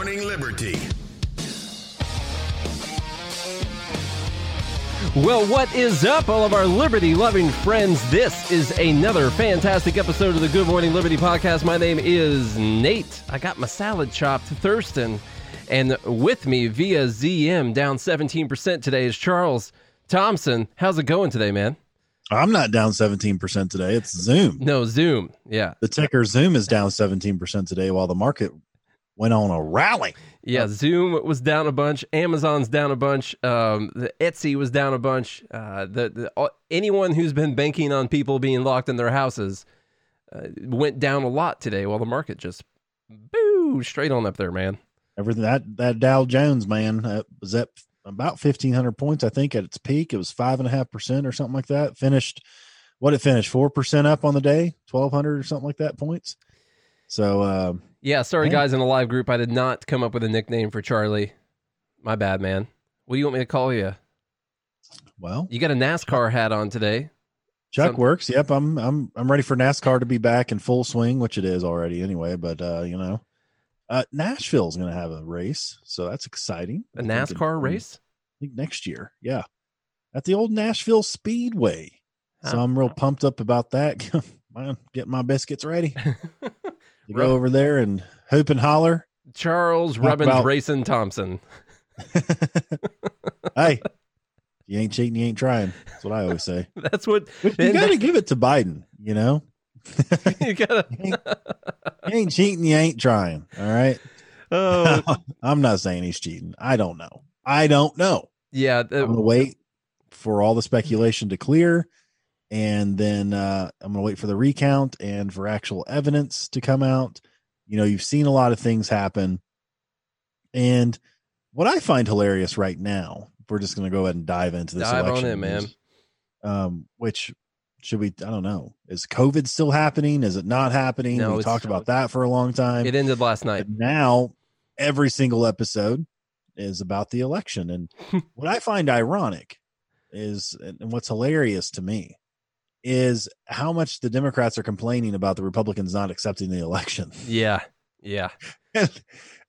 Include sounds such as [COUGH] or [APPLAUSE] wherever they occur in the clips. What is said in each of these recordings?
Morning Liberty. Well, what is up, all of our liberty loving friends? This is another fantastic episode of the Good Morning Liberty podcast. My name is Nate. I got my salad chopped, Thurston. And with me via ZM, down 17% today, is Charles Thompson. How's it going today, man? I'm not down 17% today. It's Zoom. No, Zoom. Yeah. The ticker Zoom is down 17% today while the market went on a rally. Yeah, Zoom was down a bunch. Amazon's down a bunch. Um, the Etsy was down a bunch. Uh, the, the uh, anyone who's been banking on people being locked in their houses uh, went down a lot today, while the market just boo straight on up there, man. Everything that that Dow Jones man uh, was at about 1500 points, I think, at its peak. It was five and a half percent or something like that. Finished what it finished four percent up on the day, 1200 or something like that points. So, um, Yeah, sorry Man. guys in the live group, I did not come up with a nickname for Charlie. My bad, man. What do you want me to call you? well, You got a NASCAR hat on today. Chuck works. Yep, I'm I'm I'm ready for NASCAR to be back in full swing, which it is already anyway. But uh, you know, uh, Nashville's going to have a race, so that's exciting. A NASCAR in- race? I think next year. Yeah. At the old Nashville Speedway. So I'm real pumped up about that. [LAUGHS] Man, getting my biscuits ready [LAUGHS] to go over there and hoop and holler. Charles Talk Rubbins about- Racing Thompson. [LAUGHS] hey, you ain't cheating, you ain't trying. That's what I always say. [LAUGHS] That's what you got to give it to Biden, you know? [LAUGHS] you gotta. You ain't cheating, you ain't trying. All right. oh, I'm not saying he's cheating. I don't know. I don't know. yeah. I'm gonna wait for all the speculation to clear, and then uh, I'm gonna wait for the recount and for actual evidence to come out. You know, you've seen a lot of things happen, and what I find hilarious right now, we're just gonna go ahead and dive into this. Dive on election in, man. Um, which should we? I don't know. Is COVID still happening? Is it not happening? No, we talked about that for a long time. It ended last night. And now every single episode is about the election. And [LAUGHS] what I find ironic is, and what's hilarious to me, is how much the Democrats are complaining about the Republicans not accepting the election. [LAUGHS] Yeah, yeah. and,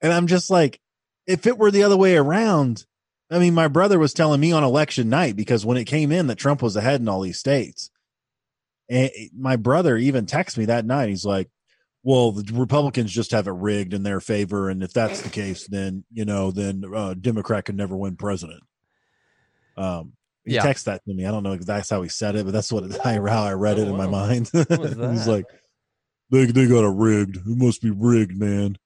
and I'm just like, if it were the other way around, I mean, my brother was telling me on election night because when it came in that Trump was ahead in all these states, and my brother even texted me that night. He's like, "Well, the Republicans just have it rigged in their favor, and if that's the case, then you know, then uh, Democrat can never win president." Um, he Yeah. texted that to me. I don't know that's how he said it, but that's what [LAUGHS] how I read it Oh, in my wow. mind. [LAUGHS] He's like, "They they got it rigged. It must be rigged, man."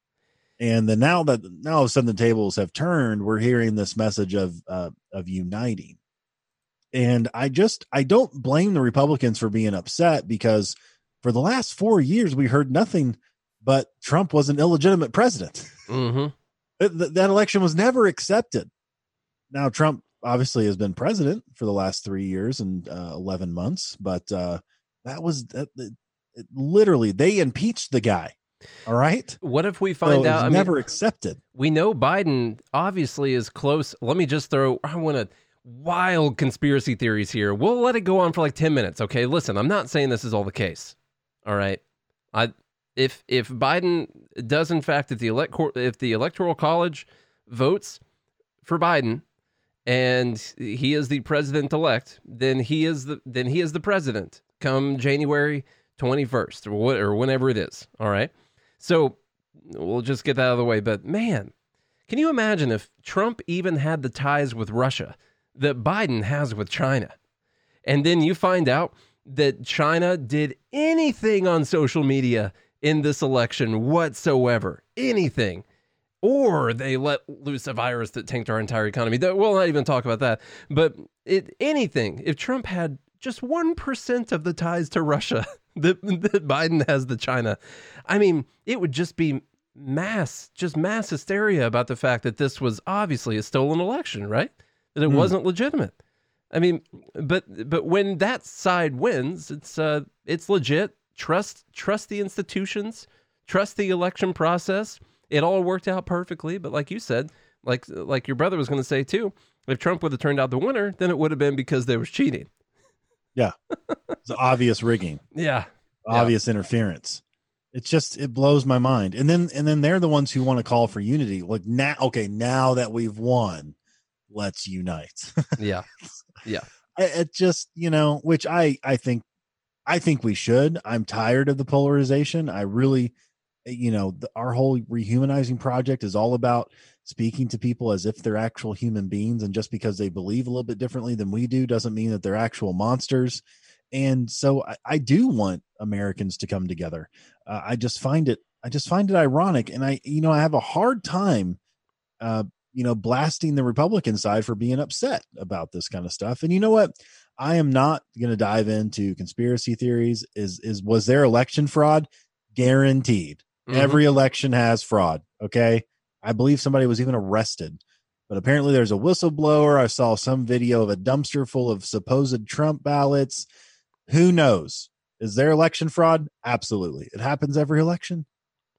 And then now that now all of a sudden the tables have turned, we're hearing this message of uh, of uniting. And I just I don't blame the Republicans for being upset because for the last four years we heard nothing but Trump was an illegitimate president. Mm-hmm. [LAUGHS] That election was never accepted. Now Trump obviously has been president for the last three years and uh, eleven months, but uh, that was that, it, literally they impeached the guy. All right, What if we so find it out? I mean, never accepted. we know Biden obviously is close. Let me just throw. I want to wild conspiracy theories here. We'll let it go on for like ten minutes. Okay, listen. I'm not saying this is all the case. All right. I if if Biden does in fact if the elect if the electoral college votes for Biden and he is the president elect, then he is the then he is the president come January 21st or what or whenever it is. All right. So we'll just get that out of the way. But man, can you imagine if Trump even had the ties with Russia that Biden has with China? And then you find out that China did anything on social media in this election whatsoever. Anything. Or they let loose a virus that tanked our entire economy. We'll not even talk about that. But it, anything, if Trump had just 1% of the ties to Russia [LAUGHS] that, that Biden has to China, I mean, it would just be mass, just mass hysteria about the fact that this was obviously a stolen election, right? That it Hmm. wasn't legitimate. I mean, but but when that side wins, it's uh it's legit. Trust trust the institutions, trust the election process. It all worked out perfectly, but like you said, like like your brother was going to say too, if Trump would have turned out the winner, then it would have been because there was cheating. Yeah, it's obvious rigging, [LAUGHS] Yeah. Yeah. obvious interference. It's just it blows my mind. And then and then they're the ones who want to call for unity. Like now, okay, now that we've won, let's unite. [LAUGHS] Yeah. Yeah. it just you know, which I I think I think we should. I'm tired of the polarization. I really, you know, the, our whole rehumanizing project is all about speaking to people as if they're actual human beings, and just because they believe a little bit differently than we do doesn't mean that they're actual monsters. And so I, I do want Americans to come together. Uh, I just find it I just find it ironic, and I you know I have a hard time, uh, you know, blasting the Republican side for being upset about this kind of stuff. And you know what? I am not going to dive into conspiracy theories. Is is was there election fraud? Guaranteed. Mhm. Every election has fraud. Okay, I believe somebody was even arrested. But apparently, there's a whistleblower. I saw some video of a dumpster full of supposed Trump ballots. Who knows? Is there election fraud? Absolutely. It happens every election.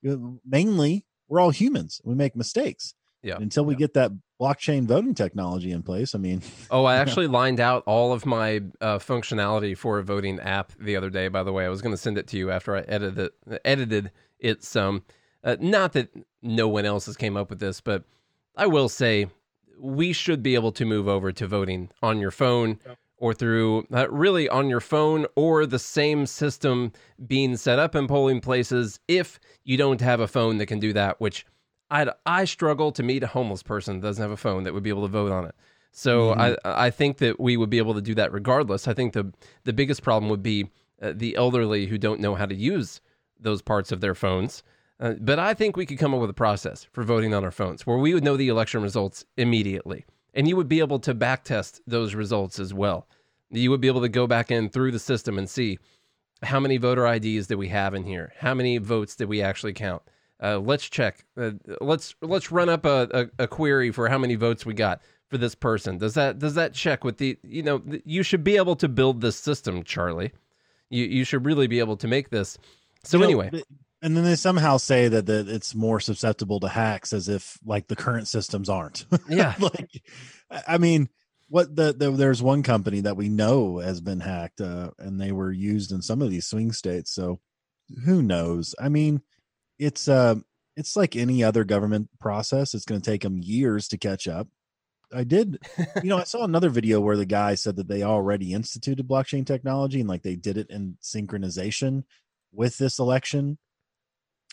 Mainly, we're all humans. We make mistakes. Yeah. Until we get that blockchain voting technology in place, I mean, Oh, I [LAUGHS] actually lined out all of my uh, functionality for a voting app the other day. By the way, I was going to send it to you after I edited it, edited it some. Uh, not that no one else has came up with this, but I will say we should be able to move over to voting on your phone or through uh, really on your phone or the same system being set up in polling places if you don't have a phone that can do that, which I'd, I struggle to meet a homeless person that doesn't have a phone that would be able to vote on it. So I I think that we would be able to do that regardless. I think the the biggest problem would be uh, the elderly who don't know how to use those parts of their phones. Uh, but I think we could come up with a process for voting on our phones where we would know the election results immediately, and you would be able to backtest those results as well. You would be able to go back in through the system and see how many voter IDs did we have in here? How many votes did we actually count? Uh, let's check. Uh, let's let's run up a, a, a query for how many votes we got for this person. Does that does that check with the you know you should be able to build this system, Charlie. You you should really be able to make this. So You know, anyway, th- and then they somehow say that, that it's more susceptible to hacks as if like the current systems aren't. [LAUGHS] yeah, like, I I mean, what the, the there's one company that we know has been hacked, uh, and they were used in some of these swing states. So who knows? I mean, it's uh, it's like any other government process. It's going to take them years to catch up. I did, [LAUGHS] you know, I saw another video where the guy said that they already instituted blockchain technology and like they did it in synchronization with this election.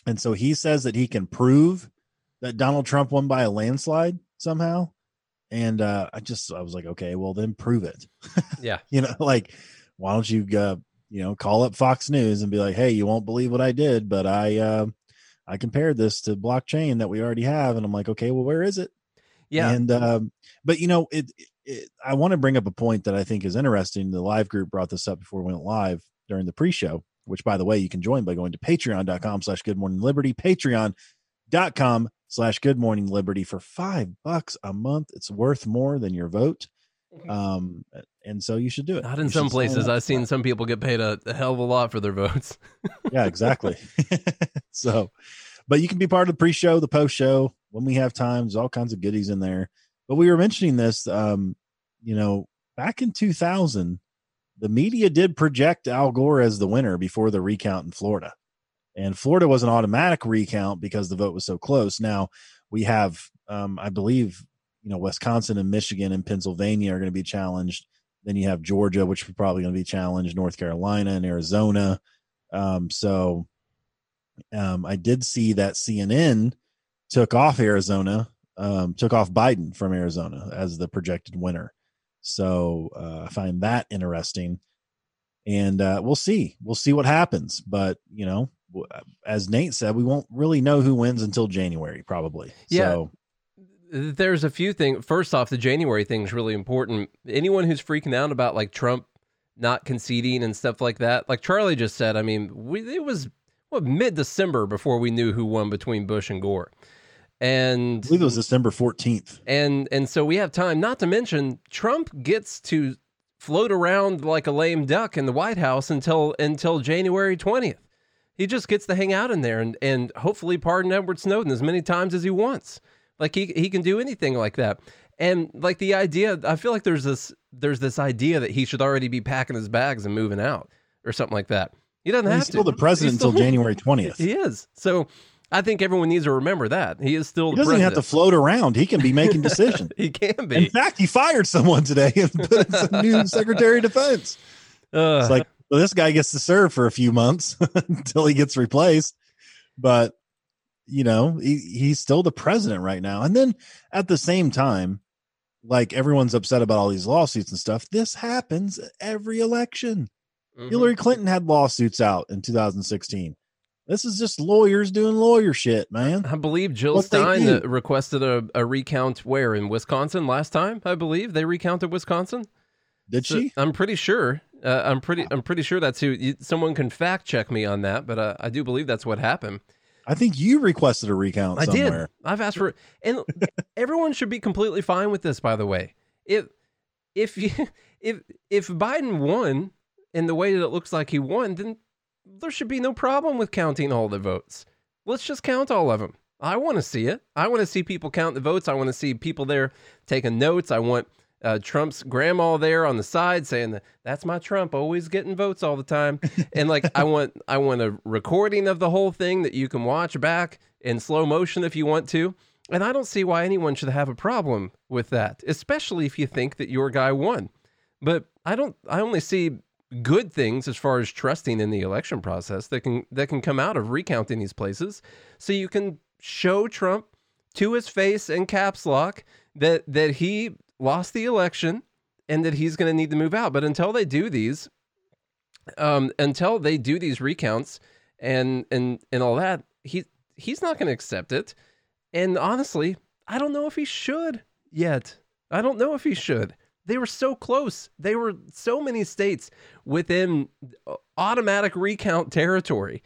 And so he says that he can prove that Donald Trump won by a landslide somehow. And uh, I just, I was like, okay, well, then prove it. [LAUGHS] yeah, You know, like, why don't you, uh, you know, call up Fox News and be like, hey, you won't believe what I did, but I, uh, I compared this to blockchain that we already have. And I'm like, okay, well, where is it? yeah. And um, but you know, it, it I want to bring up a point that I think is interesting. The live group brought this up before we went live during the pre-show, which by the way, you can join by going to patreon.com slash good morning liberty, patreon.com slash good morning liberty for five bucks a month. It's worth more than your vote. Um, and so you should do it. Not in You some places. I've seen some people get paid a, a hell of a lot for their votes. [LAUGHS] yeah, exactly. [LAUGHS] so, but you can be part of the pre-show, the post-show when we have time. There's all kinds of goodies in there. But we were mentioning this, um, you know, back in 2000, the media did project Al Gore as the winner before the recount in Florida, and Florida was an automatic recount because the vote was so close. Now we have, um, I believe, you know, Wisconsin and Michigan and Pennsylvania are going to be challenged. Then you have Georgia, which is probably going to be challenged, North Carolina and Arizona. Um, so um, I did see that CNN took off Arizona, um, took off Biden from Arizona as the projected winner. So uh, I find that interesting, and uh, we'll see. We'll see what happens. But you know, as Nate said, we won't really know who wins until January, probably. Yeah. So There's a few things. First off, the January thing is really important. Anyone who's freaking out about like Trump not conceding and stuff like that, like Charlie just said, I mean, we, it was what mid December before we knew who won between Bush and Gore, I and believe it was December fourteenth. and and so we have time. Not to mention, Trump gets to float around like a lame duck in the White House until until January twentieth. He just gets to hang out in there and and hopefully pardon Edward Snowden as many times as he wants. Like he he can do anything like that. And like the idea, I feel like there's this there's this idea that he should already be packing his bags and moving out or something like that. He doesn't have He's to. still the president He's until [LAUGHS] January 20th. He is. So I think everyone needs to remember that he is still He doesn't have to float around. He can be making [LAUGHS] decisions. he can be. In fact, he fired someone today and put in some new [LAUGHS] Secretary of Defense. Uh, It's like, well, this guy gets to serve for a few months [LAUGHS] until he gets replaced. But, you know, he, he's still the president right now. And then at the same time, like everyone's upset about all these lawsuits and stuff. This happens every election. mhm. Hillary Clinton had lawsuits out in 2016. This is just lawyers doing lawyer shit, man. I believe Jill What Stein uh, requested a, a recount where in Wisconsin last time. I believe they recounted Wisconsin. Did So she? I'm pretty sure. Uh, I'm pretty. I'm pretty sure that's who. You, someone can fact check me on that, but uh, I do believe that's what happened. I think you requested a recount I somewhere. did. I've asked for, and [LAUGHS] everyone should be completely fine with this. By the way, if if you, [LAUGHS] if if Biden won in the way that it looks like he won, then there should be no problem with counting all the votes. Let's just count all of them. I want to see it. I want to see people count the votes. I want to see people there taking notes. I want uh, Trump's grandma there on the side saying that that's my Trump, always getting votes all the time. [LAUGHS] And like I want I want a recording of the whole thing that you can watch back in slow motion if you want to. And I don't see why anyone should have a problem with that, especially if you think that your guy won. But I don't I only see good things as far as trusting in the election process that can that can come out of recounting these places. So you can show Trump to his face in caps lock that that he lost the election and that he's going to need to move out. But until they do these um until they do these recounts and and and all that he he's not going to accept it. And honestly i don't know if he should yet. I don't know if he should they were so close. They were so many states within uh, automatic recount territory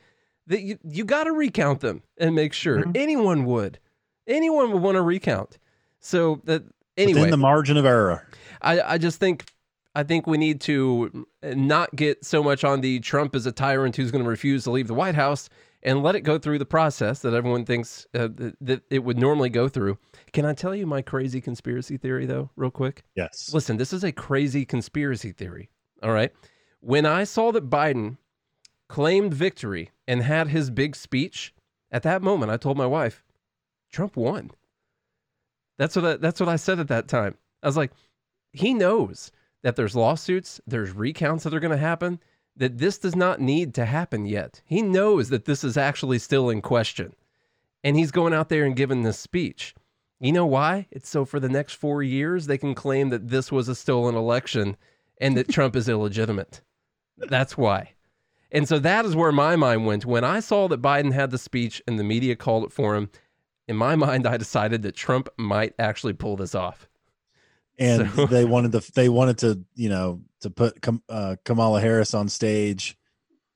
that you, you got to recount them and make sure. Mhm. anyone would. Anyone would want to recount. So that anyway Within the margin of error. I, I just think I think we need to not get so much on the Trump as a tyrant who's going to refuse to leave the White House and let it go through the process that everyone thinks uh, that, it would normally go through. Can I tell you my crazy conspiracy theory though, real quick? Yes. Listen, this is a crazy conspiracy theory. All right. When I saw that Biden claimed victory and had his big speech, at that moment I told my wife, Trump won. That's what I, that's what I said at that time. I was like, he knows that there's lawsuits, there's recounts that are going to happen, that this does not need to happen yet. He knows that this is actually still in question. And he's going out there and giving this speech. You know why? It's so for the next four years, they can claim that this was a stolen election and that Trump is illegitimate. That's why. And so that is where my mind went. When I saw that Biden had the speech and the media called it for him, in my [LAUGHS] mind, I decided that Trump might actually pull this off. And So- they wanted to they wanted to you know to put Kam, uh, Kamala Harris on stage,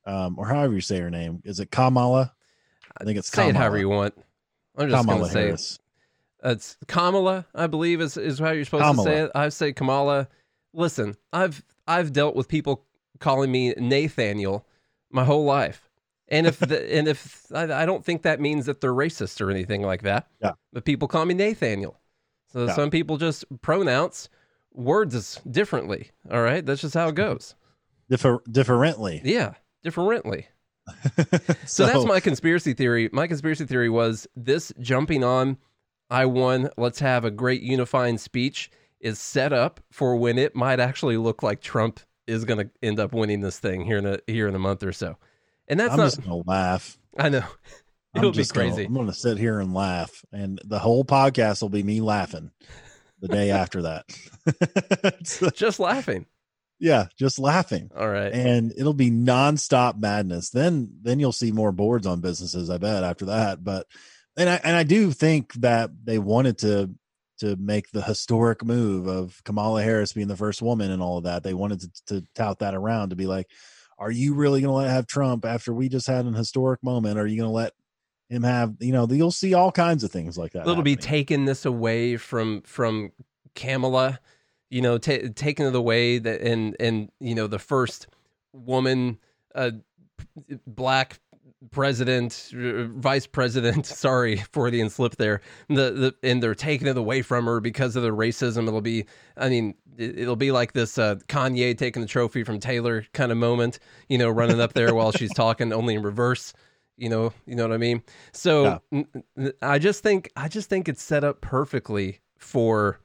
um, or however you say her name. Is it Kamala? I think it's say it however you want. I'm just Kamala going to say Harris. it's Kamala, I believe is is how you're supposed Kamala. to say it. I say Kamala. Listen, I've I've dealt with people calling me Nathaniel my whole life. And if the, [LAUGHS] and if I, I don't think that means that they're racist or anything like that. Yeah. But people call me Nathaniel. So Yeah. some people just pronounce words differently. All right, that's just how it goes. Differ- differently. Yeah, differently. [LAUGHS] So, that's my conspiracy theory. My conspiracy theory was this jumping on I won, let's have a great unifying speech is set up for when it might actually look like Trump is going to end up winning this thing here in a here in a month or so. And that's I'm not just gonna laugh. I know. I'm It'll be just gonna- crazy. I'm gonna sit here and laugh, and the whole podcast will be me laughing. The day [LAUGHS] after that, [LAUGHS] So, Just laughing. yeah, just laughing. All right. and it'll be nonstop madness. Then then you'll see more boards on businesses, I bet, after that. But and I and I do think that they wanted to to make the historic move of Kamala Harris being the first woman and all of that. They wanted to, to tout that around to be like, are you really going to let have Trump after we just had an historic moment? Are you going to let him have? You know, you'll see all kinds of things like that. It'll be taking this away from from Kamala, you know, ta taking it away that and and you know the first woman, uh, black president, uh, vice president. [LAUGHS] Sorry, Freudian slip there. The, the and they're taking it away from her because of the racism. It'll be, I mean, it, will be like this uh, Kanye taking the trophy from Taylor kind of moment. You know, running up there while she's [LAUGHS] talking, only in reverse. You know, you know what I mean. So yeah. I just think, I just think it's set up perfectly for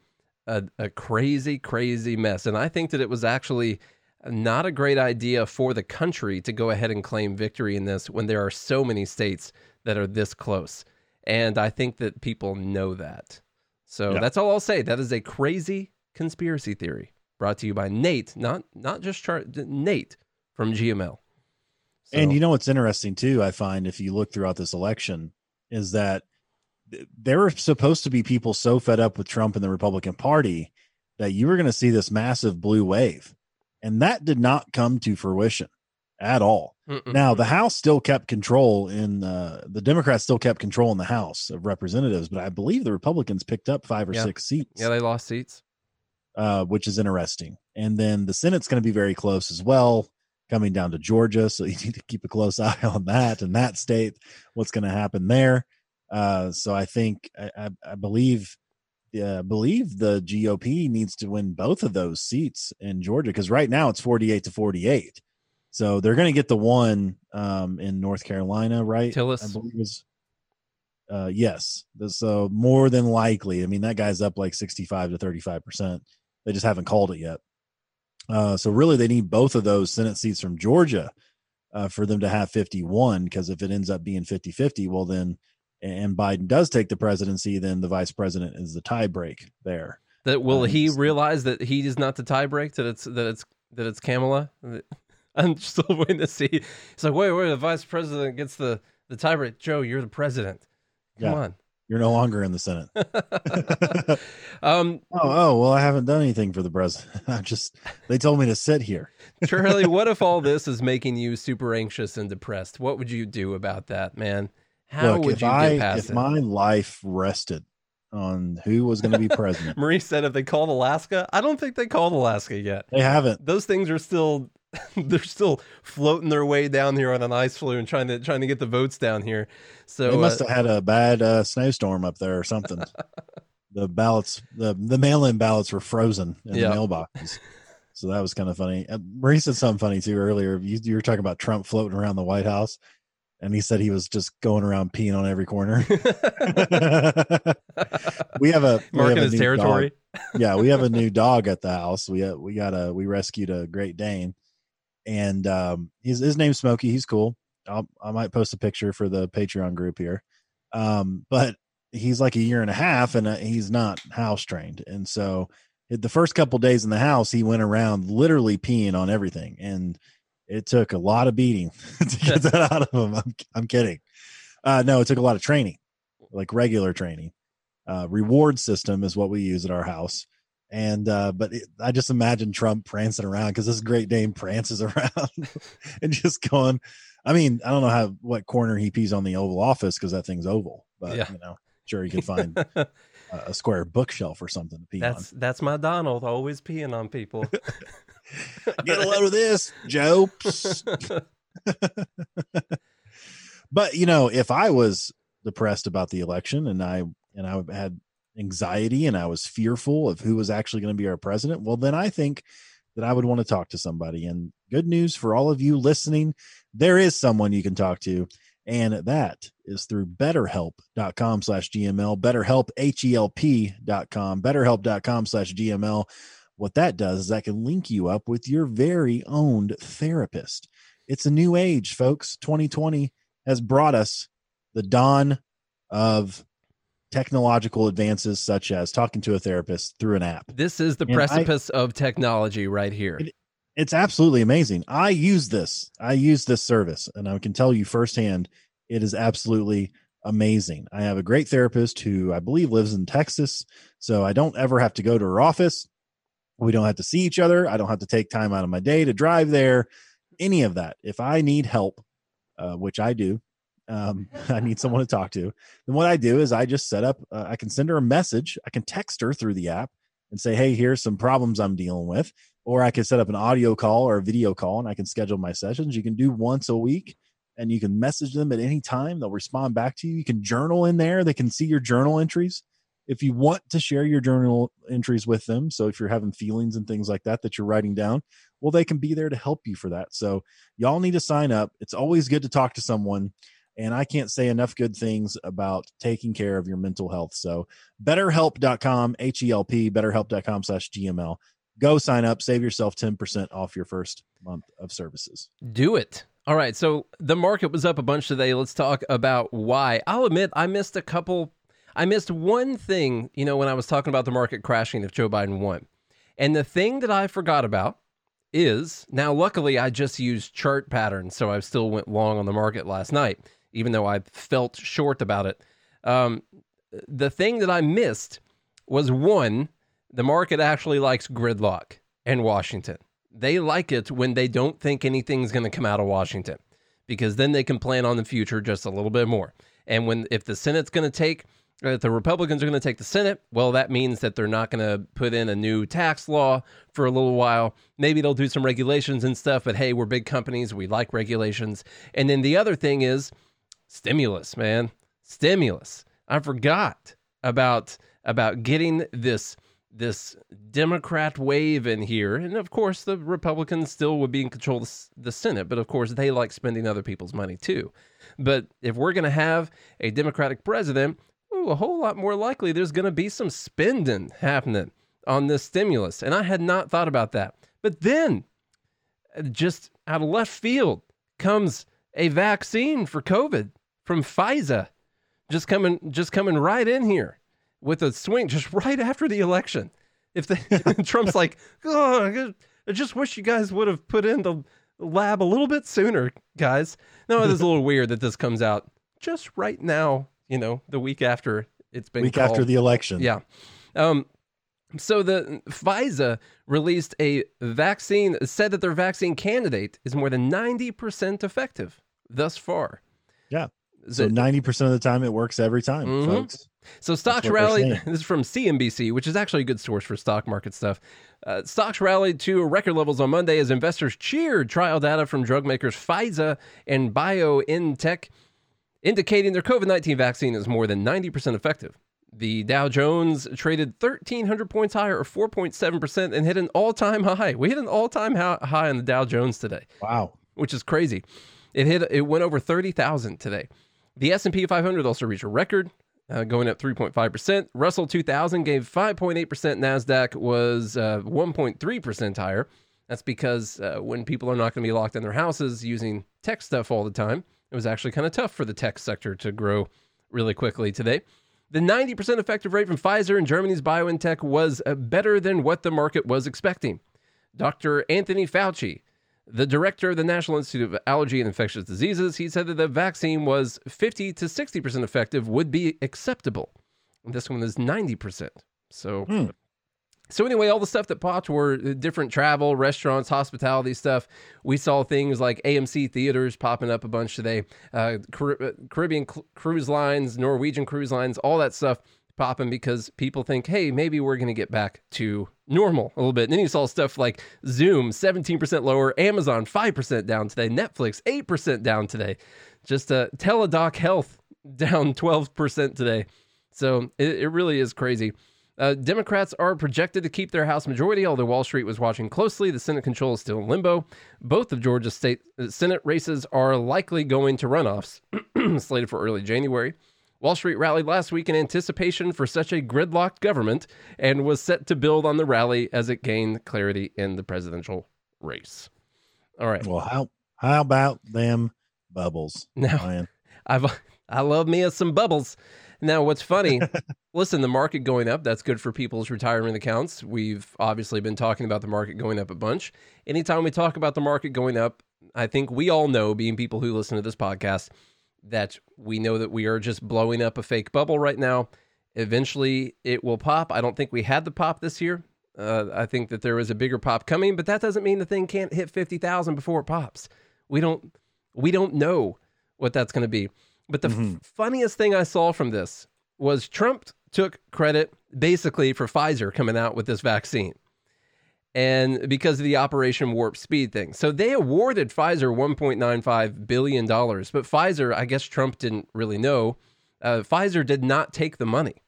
a, a crazy, crazy mess, and I think that it was actually not a great idea for the country to go ahead and claim victory in this when there are so many states that are this close. And I think that people know that. So yeah. that's all I'll say. That is a crazy conspiracy theory brought to you by Nate, not not just Char- Nate from GML. So, and you know what's interesting too, I find if you look throughout this election, is that there were supposed to be people so fed up with Trump and the Republican Party that you were going to see this massive blue wave and that did not come to fruition at all. Mm-mm. Now the House still kept control in uh, the Democrats still kept control in the House of Representatives, but I believe the Republicans picked up five or yeah. six seats. Yeah, they lost seats, uh, which is interesting. And then the Senate's going to be very close as well, coming down to Georgia. So [LAUGHS] you need to keep a close eye on that and that state, what's going to happen there. Uh, so I think I, I, I believe uh, believe the GOP needs to win both of those seats in Georgia because right now it's 48 to 48. So they're going to get the one um, in North Carolina, right? Tillis. I believe was. Uh, yes. So more than likely, I mean, that guy's up like 65 to 35%. They just haven't called it yet. Uh, so really, they need both of those Senate seats from Georgia uh, for them to have 51 because if it ends up being 50 50, well, then and Biden does take the presidency, then the vice president is the tiebreak there. That will um, he realize that he is not the tiebreak that it's that it's that it's Kamala. [LAUGHS] I'm still [LAUGHS] waiting to see. It's like wait, wait, the vice president gets the the tiebreak. Joe, you're the president. Come yeah. on. You're no longer in the Senate. [LAUGHS] um, [LAUGHS] oh, oh, well, I haven't done anything for the president. [LAUGHS] I just they told me to sit here. Charlie, what if all this is making you super anxious and depressed? What would you do about that, man? How Look, would you I, get past if it? my life rested on who was going to be president? Marie said if they called Alaska, I don't think they called Alaska yet. They haven't. Those things are still [LAUGHS] they're still floating their way down here on an ice floe and trying to trying to get the votes down here. So they must uh, have had a bad uh, snowstorm up there or something. [LAUGHS] the ballots, the the mail-in ballots were frozen in yeah. the mailboxes. So that was kind of funny. Uh, Marie said something funny too earlier. You, you were talking about Trump floating around the White House and he said he was just going around peeing on every corner. [LAUGHS] we have a marking his territory. Dog. Yeah, we have a new dog at the house. We uh, we got a we rescued a Great Dane, and um, his his name's Smokey. He's cool. I'll, I might post a picture for the Patreon group here. Um, but he's like a year and a half, and uh, he's not house trained, and so the first couple days in the house, he went around literally peeing on everything, and it took a lot of beating [LAUGHS] to get that out of him. I'm, I'm kidding. Uh, no, it took a lot of training, like regular training. Uh, reward system is what we use at our house. And, uh, but it, I just imagine Trump prancing around because this great Dane prances [LAUGHS] around and just going. I mean, I don't know how, what corner he pees on the Oval Office because that thing's oval, but yeah. you know, sure he can find [LAUGHS] a square bookshelf or something to pee that's, on. That's my Donald, always peeing on people. [LAUGHS] Get a load of this, Joe. but you know, if I was depressed about the election and I and I had anxiety and I was fearful of who was actually going to be our president, well, then I think that I would want to talk to somebody. And good news for all of you listening, there is someone you can talk to. And that is through betterhelp.com slash GML, betterhelp, H-E-L-P dot com, betterhelp.com slash GML. What that does is that can link you up with your very own therapist. It's a new age, folks. 2020 has brought us the dawn of technological advances such as talking to a therapist through an app. This is the and precipice I, of technology right here. It, it's absolutely amazing. I use this. I use this service and I can tell you firsthand it is absolutely amazing. I have a great therapist who I believe lives in Texas, so I don't ever have to go to her office. We don't have to see each other. I don't have to take time out of my day to drive there, any of that. If I need help, uh, which I do, um, [LAUGHS] I need someone to talk to, then what I do is I just set up, uh, I can send her a message. I can text her through the app and say, hey, here's some problems I'm dealing with. Or I can set up an audio call or a video call and I can schedule my sessions. You can do once a week and you can message them at any time. They'll respond back to you. You can journal in there. They can see your journal entries. If you want to share your journal entries with them, so if you're having feelings and things like that that you're writing down, well, they can be there to help you for that. So y'all need to sign up. It's always good to talk to someone. And I can't say enough good things about taking care of your mental health. So betterhelp.com, H E L P, betterhelp.com slash GML. Go sign up, save yourself 10% off your first month of services. Do it. All right. So the market was up a bunch today. Let's talk about why. I'll admit I missed a couple. I missed one thing, you know, when I was talking about the market crashing if Joe Biden won. And the thing that I forgot about is now, luckily, I just used chart patterns. So I still went long on the market last night, even though I felt short about it. Um, the thing that I missed was one, the market actually likes gridlock in Washington. They like it when they don't think anything's going to come out of Washington because then they can plan on the future just a little bit more. And when if the Senate's going to take if the Republicans are going to take the Senate, well, that means that they're not going to put in a new tax law for a little while. Maybe they'll do some regulations and stuff, but hey, we're big companies. We like regulations. And then the other thing is stimulus, man. Stimulus. I forgot about about getting this this Democrat wave in here. And of course, the Republicans still would be in control of the Senate, but of course, they like spending other people's money too. But if we're going to have a Democratic president, ooh, a whole lot more likely there's going to be some spending happening on this stimulus. And I had not thought about that. But then, just out of left field, comes a vaccine for COVID from Pfizer, just coming, just coming right in here with a swing just right after the election. If the, [LAUGHS] Trump's like, oh, I just wish you guys would have put in the lab a little bit sooner, guys. No, it is a little weird that this comes out just right now. You know, the week after it's been week called. after the election. Yeah. Um, so the Pfizer released a vaccine, said that their vaccine candidate is more than 90% effective thus far. Yeah. So ninety percent of the time, it works every time, mm-hmm. folks. So stocks rallied. This is from CNBC, which is actually a good source for stock market stuff. Uh, stocks rallied to record levels on Monday as investors cheered trial data from drug makers Pfizer and BioNTech, indicating their COVID nineteen vaccine is more than ninety percent effective. The Dow Jones traded 1,300 points higher, or 4.7%, and hit an all time high. We hit an all time high on the Dow Jones today. Wow. Which is crazy. It hit. It went over 30,000 today. The S&P 500 also reached a record, uh, going up 3.5%. Russell 2000 gave 5.8%. NASDAQ was uh, 1.3% higher. That's because uh, when people are not going to be locked in their houses using tech stuff all the time, it was actually kind of tough for the tech sector to grow really quickly today. The 90% effective rate from Pfizer and Germany's BioNTech was uh, better than what the market was expecting. Dr. Anthony Fauci the director of the National Institute of Allergy and Infectious Diseases, he said that the vaccine was 50 to 60% effective would be acceptable. And this one is 90%. So hmm. So anyway, all the stuff that popped were uh, different travel, restaurants, hospitality stuff. We saw things like AMC theaters popping up a bunch today, uh, uh Caribbean cruise lines, Norwegian cruise lines, all that stuff popping because people think, hey, maybe we're going to get back to normal a little bit. And then you saw stuff like Zoom, 17% lower, Amazon, 5% down today, Netflix, 8% down today. Just uh, Teladoc Health [LAUGHS] down 12% today. So it, it really is crazy. Uh, Democrats are projected to keep their House majority, although Wall Street was watching closely. The Senate control is still in limbo. Both of Georgia's state uh, Senate races are likely going to runoffs, [CLEARS THROAT] slated for early January. Wall Street rallied last week in anticipation for such a gridlocked government and was set to build on the rally as it gained clarity in the presidential race. All right. Well, how how about them bubbles? [LAUGHS] Now? I've I love me some bubbles. Now, what's funny? [LAUGHS] listen, the market going up, that's good for people's retirement accounts. We've obviously been talking about the market going up a bunch. Anytime we talk about the market going up, I think we all know, being people who listen to this podcast, that we know that we are just blowing up a fake bubble right now. Eventually, it will pop. I don't think we had the pop this year. Uh, I think that there is a bigger pop coming, but that doesn't mean the thing can't hit fifty thousand before it pops. We don't. We don't know what that's going to be. But the mm-hmm. f- funniest thing I saw from this was Trump took credit basically for Pfizer coming out with this vaccine. And because of the Operation Warp Speed thing. So they awarded Pfizer 1.95 billion dollars, but Pfizer, I guess Trump didn't really know. Uh, Pfizer did not take the money.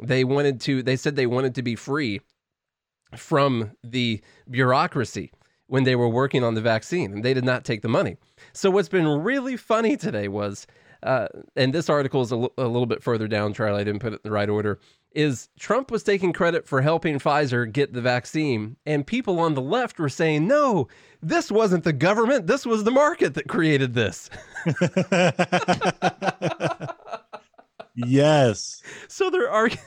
They wanted to. They said they wanted to be free from the bureaucracy when they were working on the vaccine, and they did not take the money. So what's been really funny today was, uh, and this article is a, l- a little bit further down. Charlie, I didn't put it in the right order. Is Trump was taking credit for helping Pfizer get the vaccine, and people on the left were saying, "No, this wasn't the government. This was the market that created this." yes. [LAUGHS] So they're arguing.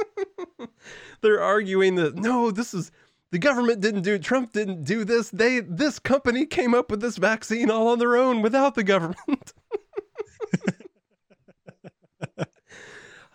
[LAUGHS] they're arguing that no, this is the government didn't do. Trump didn't do this. They this company came up with this vaccine all on their own without the government. [LAUGHS]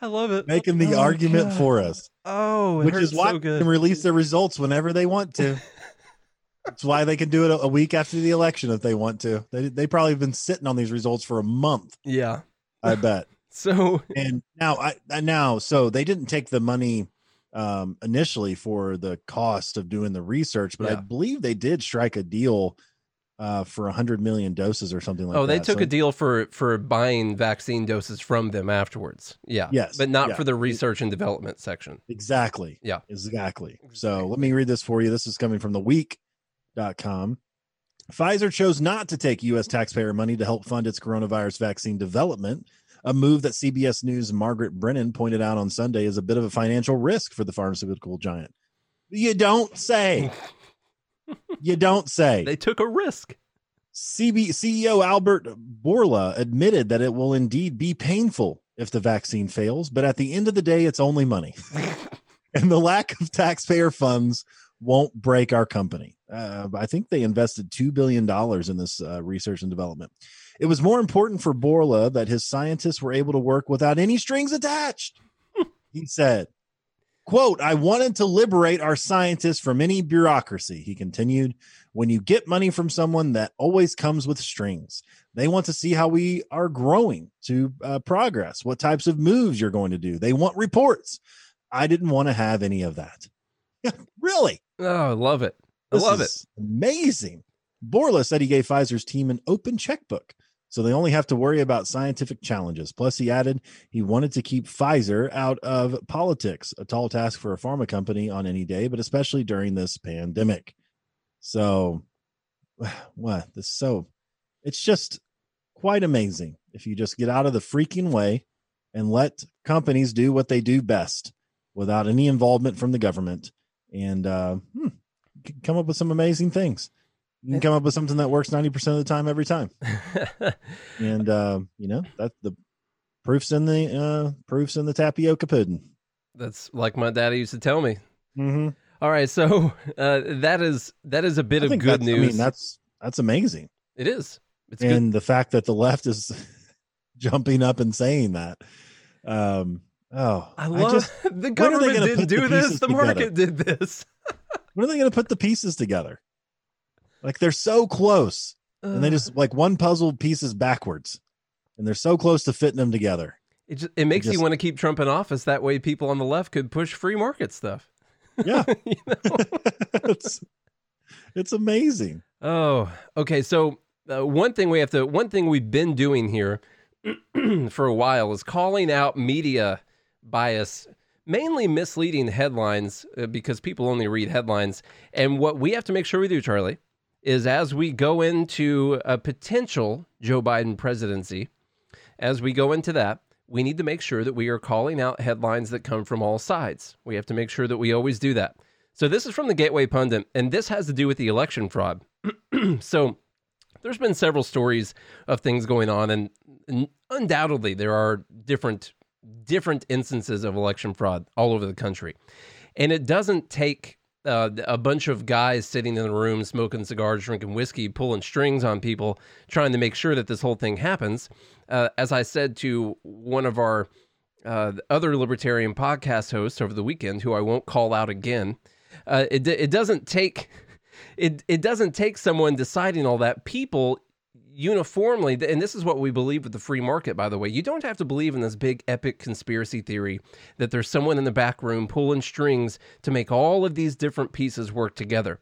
I love it. Making the Oh, argument God. for us, Oh, which is why so they can release their results whenever they want to. [LAUGHS] That's why they can do it a, week after the election if they want to. They they probably have been sitting on these results for a month, yeah. I bet. [LAUGHS] So and now I now so they didn't take the money um initially for the cost of doing the research, but I believe they did strike a deal uh for a hundred million doses or something like oh, that. Oh, they took So- a deal for for buying vaccine doses from them afterwards. Yeah. Yes, But not yeah. for the research and development section. Exactly. Yeah. Exactly. So let me read this for you. This is coming from the week.com. Pfizer chose not to take U.S. taxpayer money to help fund its coronavirus vaccine development, a move that CBS News' Margaret Brennan pointed out on Sunday is a bit of a financial risk for the pharmaceutical giant. You don't say. [LAUGHS] you don't say. They took a risk. CB, CEO Albert Bourla admitted that it will indeed be painful if the vaccine fails, but at the end of the day, it's only money. [LAUGHS] and the lack of taxpayer funds won't break our company. Uh, I think they invested $2 billion in this uh, research and development. It was more important for Bourla that his scientists were able to work without any strings attached. he said, quote, I wanted to liberate our scientists from any bureaucracy, he continued. When you get money from someone, that always comes with strings. They want to see how we are growing to uh, progress, what types of moves you're going to do. They want reports. I didn't want to have any of that. [LAUGHS] really? Oh, I love it. I This love it. Amazing. Bourla said he gave Pfizer's team an open checkbook, so they only have to worry about scientific challenges. Plus, he added he wanted to keep Pfizer out of politics, a tall task for a pharma company on any day, but especially during this pandemic. So, [SIGHS] what? This so it's just quite amazing if you just get out of the freaking way and let companies do what they do best without any involvement from the government and uh, hmm, come up with some amazing things. You can come up with something that works 90% of the time every time. [LAUGHS] And uh, you know, that the proofs in the uh proofs in the tapioca pudding. That's like my daddy used to tell me. Mm-hmm. All right, so [LAUGHS] uh, that is that is a bit of good news I mean, that's that's amazing. it is. It's good. and the fact that the left is [LAUGHS] jumping up and saying that. Um oh I love just the when are they government didn't do this. The together? market did this. when are they gonna put the pieces together? Like they're so close. and they just like one puzzle pieces backwards and they're so close to fitting them together it just, it makes you just- want to keep Trump in office. That way, people on the left could push free market stuff. [LAUGHS] yeah You know? [LAUGHS] it's, it's amazing Oh, okay. So uh, one thing we have to, one thing we've been doing here [CLEARS THROAT] for a while is calling out media bias, mainly misleading headlines uh, because people only read headlines. And what we have to make sure we do, Charlie, is as we go into a potential Joe Biden presidency, as we go into that, we need to make sure that we are calling out headlines that come from all sides. We have to make sure that we always do that. So this is from the Gateway Pundit, and this has to do with the election fraud. [CLEARS THROAT] so there's been several stories of things going on, and, undoubtedly there are different different instances of election fraud all over the country. And it doesn't take uh, a bunch of guys sitting in the room smoking cigars, drinking whiskey, pulling strings on people, trying to make sure that this whole thing happens. Uh, as I said to one of our uh, other libertarian podcast hosts over the weekend, who I won't call out again, uh, it it doesn't take [LAUGHS] it it doesn't take someone deciding all that. People uniformly, and this is what we believe with the free market, by the way, you don't have to believe in this big epic conspiracy theory that there's someone in the back room pulling strings to make all of these different pieces work together.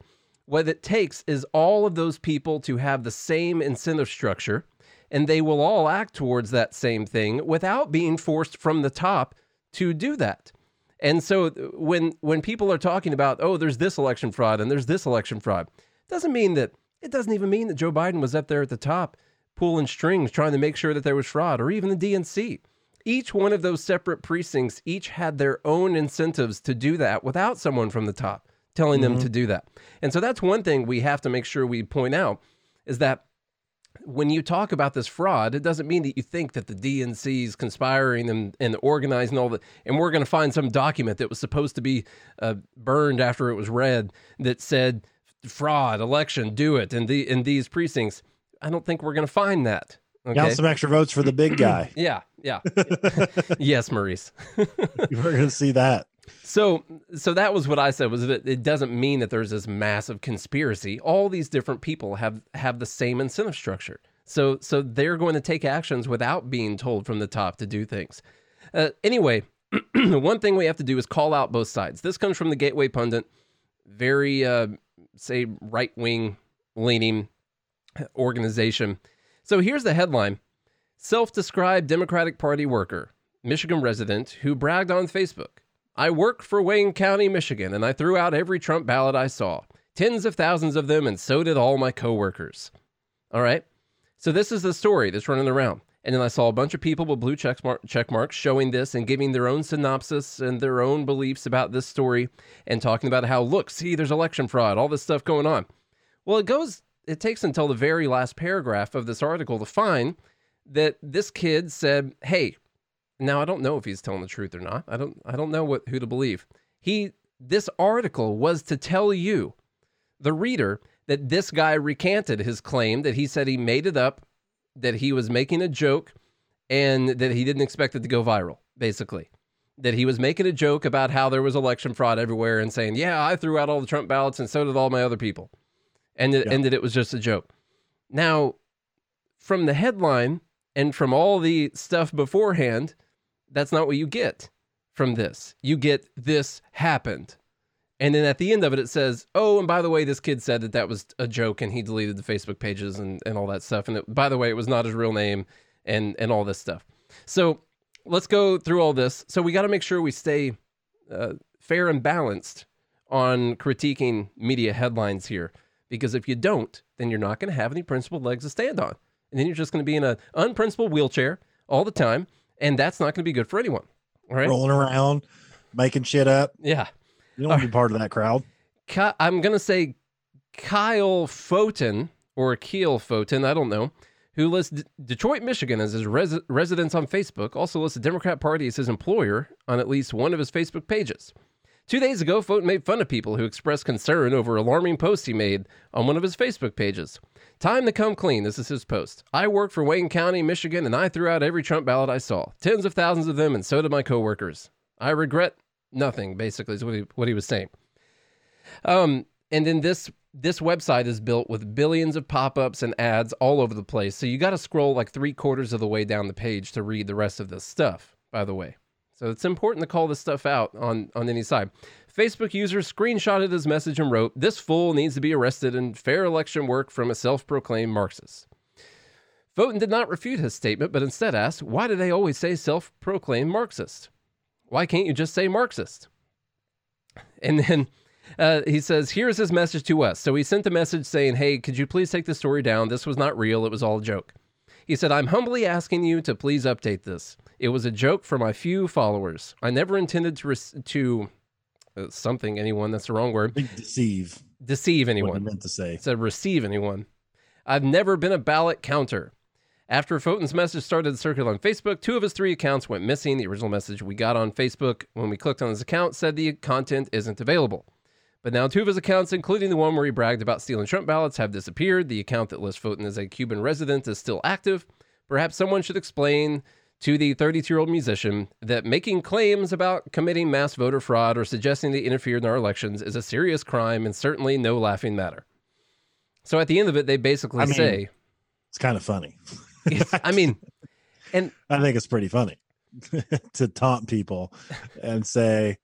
What it takes is all of those people to have the same incentive structure, and they will all act towards that same thing without being forced from the top to do that. And so uh, when when people are talking about, oh, there's this election fraud and there's this election fraud, doesn't mean that it doesn't even mean that Joe Biden was up there at the top pulling strings trying to make sure that there was fraud or even the DNC. Each one of those separate precincts each had their own incentives to do that without someone from the top telling mm-hmm. them to do that. And so that's one thing we have to make sure we point out is that when you talk about this fraud, it doesn't mean that you think that the DNC is conspiring and, and organizing all the, and we're going to find some document that was supposed to be uh, burned after it was read that said fraud, election, do it in the in these precincts. I don't think we're going to find that. Okay? Got some extra votes for the big guy. [CLEARS THROAT] yeah, yeah. [LAUGHS] yes, Maurice. we're going to see that. So, so that was what I said. Was that it doesn't mean that there's this massive conspiracy. All these different people have have the same incentive structure. So, so they're going to take actions without being told from the top to do things. Uh, anyway, [CLEARS THROAT] one thing we have to do is call out both sides. This comes from the Gateway Pundit, very uh, say right wing leaning organization. So here's the headline Self described Democratic Party worker, Michigan resident, who bragged on Facebook I work for Wayne County, Michigan, and I threw out every Trump ballot I saw. Tens of thousands of them, and so did all my coworkers. All right. So this is the story that's running around. And then I saw a bunch of people with blue check, mark, check marks showing this and giving their own synopsis and their own beliefs about this story and talking about how, look, see, there's election fraud, all this stuff going on. Well, it goes, it takes until the very last paragraph of this article to find that this kid said, hey, now I don't know if he's telling the truth or not. I don't, I don't know what who to believe. He, this article was to tell you, the reader, that this guy recanted his claim that he said he made it up that he was making a joke and that he didn't expect it to go viral, basically. That he was making a joke about how there was election fraud everywhere and saying, Yeah, I threw out all the Trump ballots and so did all my other people. And, yeah. and that it was just a joke. Now, from the headline and from all the stuff beforehand, that's not what you get from this. You get this happened. And then at the end of it, it says, "Oh, and by the way, this kid said that that was a joke, and he deleted the Facebook pages and, and all that stuff. And it, by the way, it was not his real name, and and all this stuff." So let's go through all this. So we got to make sure we stay uh, fair and balanced on critiquing media headlines here, because if you don't, then you're not going to have any principled legs to stand on, and then you're just going to be in an unprincipled wheelchair all the time, and that's not going to be good for anyone. Right? Rolling around, making shit up. Yeah. You don't want to be part of that crowd. I'm going to say Kyle Foten or Keel Foten, I don't know, who lists D- Detroit, Michigan as his res- residence on Facebook, also lists the Democrat Party as his employer on at least one of his Facebook pages. Two days ago, Foten made fun of people who expressed concern over alarming posts he made on one of his Facebook pages. Time to come clean. This is his post. I worked for Wayne County, Michigan, and I threw out every Trump ballot I saw. Tens of thousands of them, and so did my coworkers. I regret nothing basically is what he, what he was saying. Um, and then this this website is built with billions of pop-ups and ads all over the place. So you got to scroll like three quarters of the way down the page to read the rest of this stuff by the way. So it's important to call this stuff out on on any side. Facebook user screenshotted his message and wrote this fool needs to be arrested in fair election work from a self-proclaimed marxist. Foten did not refute his statement, but instead asked, Why do they always say self proclaimed Marxist? Why can't you just say Marxist? And then uh, he says, Here's his message to us. So he sent the message saying, Hey, could you please take the story down? This was not real. It was all a joke. He said, I'm humbly asking you to please update this. It was a joke for my few followers. I never intended to, to uh, something, anyone, that's the wrong word. Deceive. Deceive anyone. What I meant to say. said receive anyone. I've never been a ballot counter. After Foten's message started to circulate on Facebook, two of his three accounts went missing. The original message we got on Facebook when we clicked on his account said the content isn't available. But now two of his accounts, including the one where he bragged about stealing Trump ballots, have disappeared. The account that lists Foten as a Cuban resident is still active. Perhaps someone should explain to the 32 year old musician that making claims about committing mass voter fraud or suggesting they interfered in our elections is a serious crime and certainly no laughing matter. So at the end of it, they basically I mean, say It's kind of funny. [LAUGHS] I mean, and [LAUGHS] I think it's pretty funny [LAUGHS] to taunt people and say,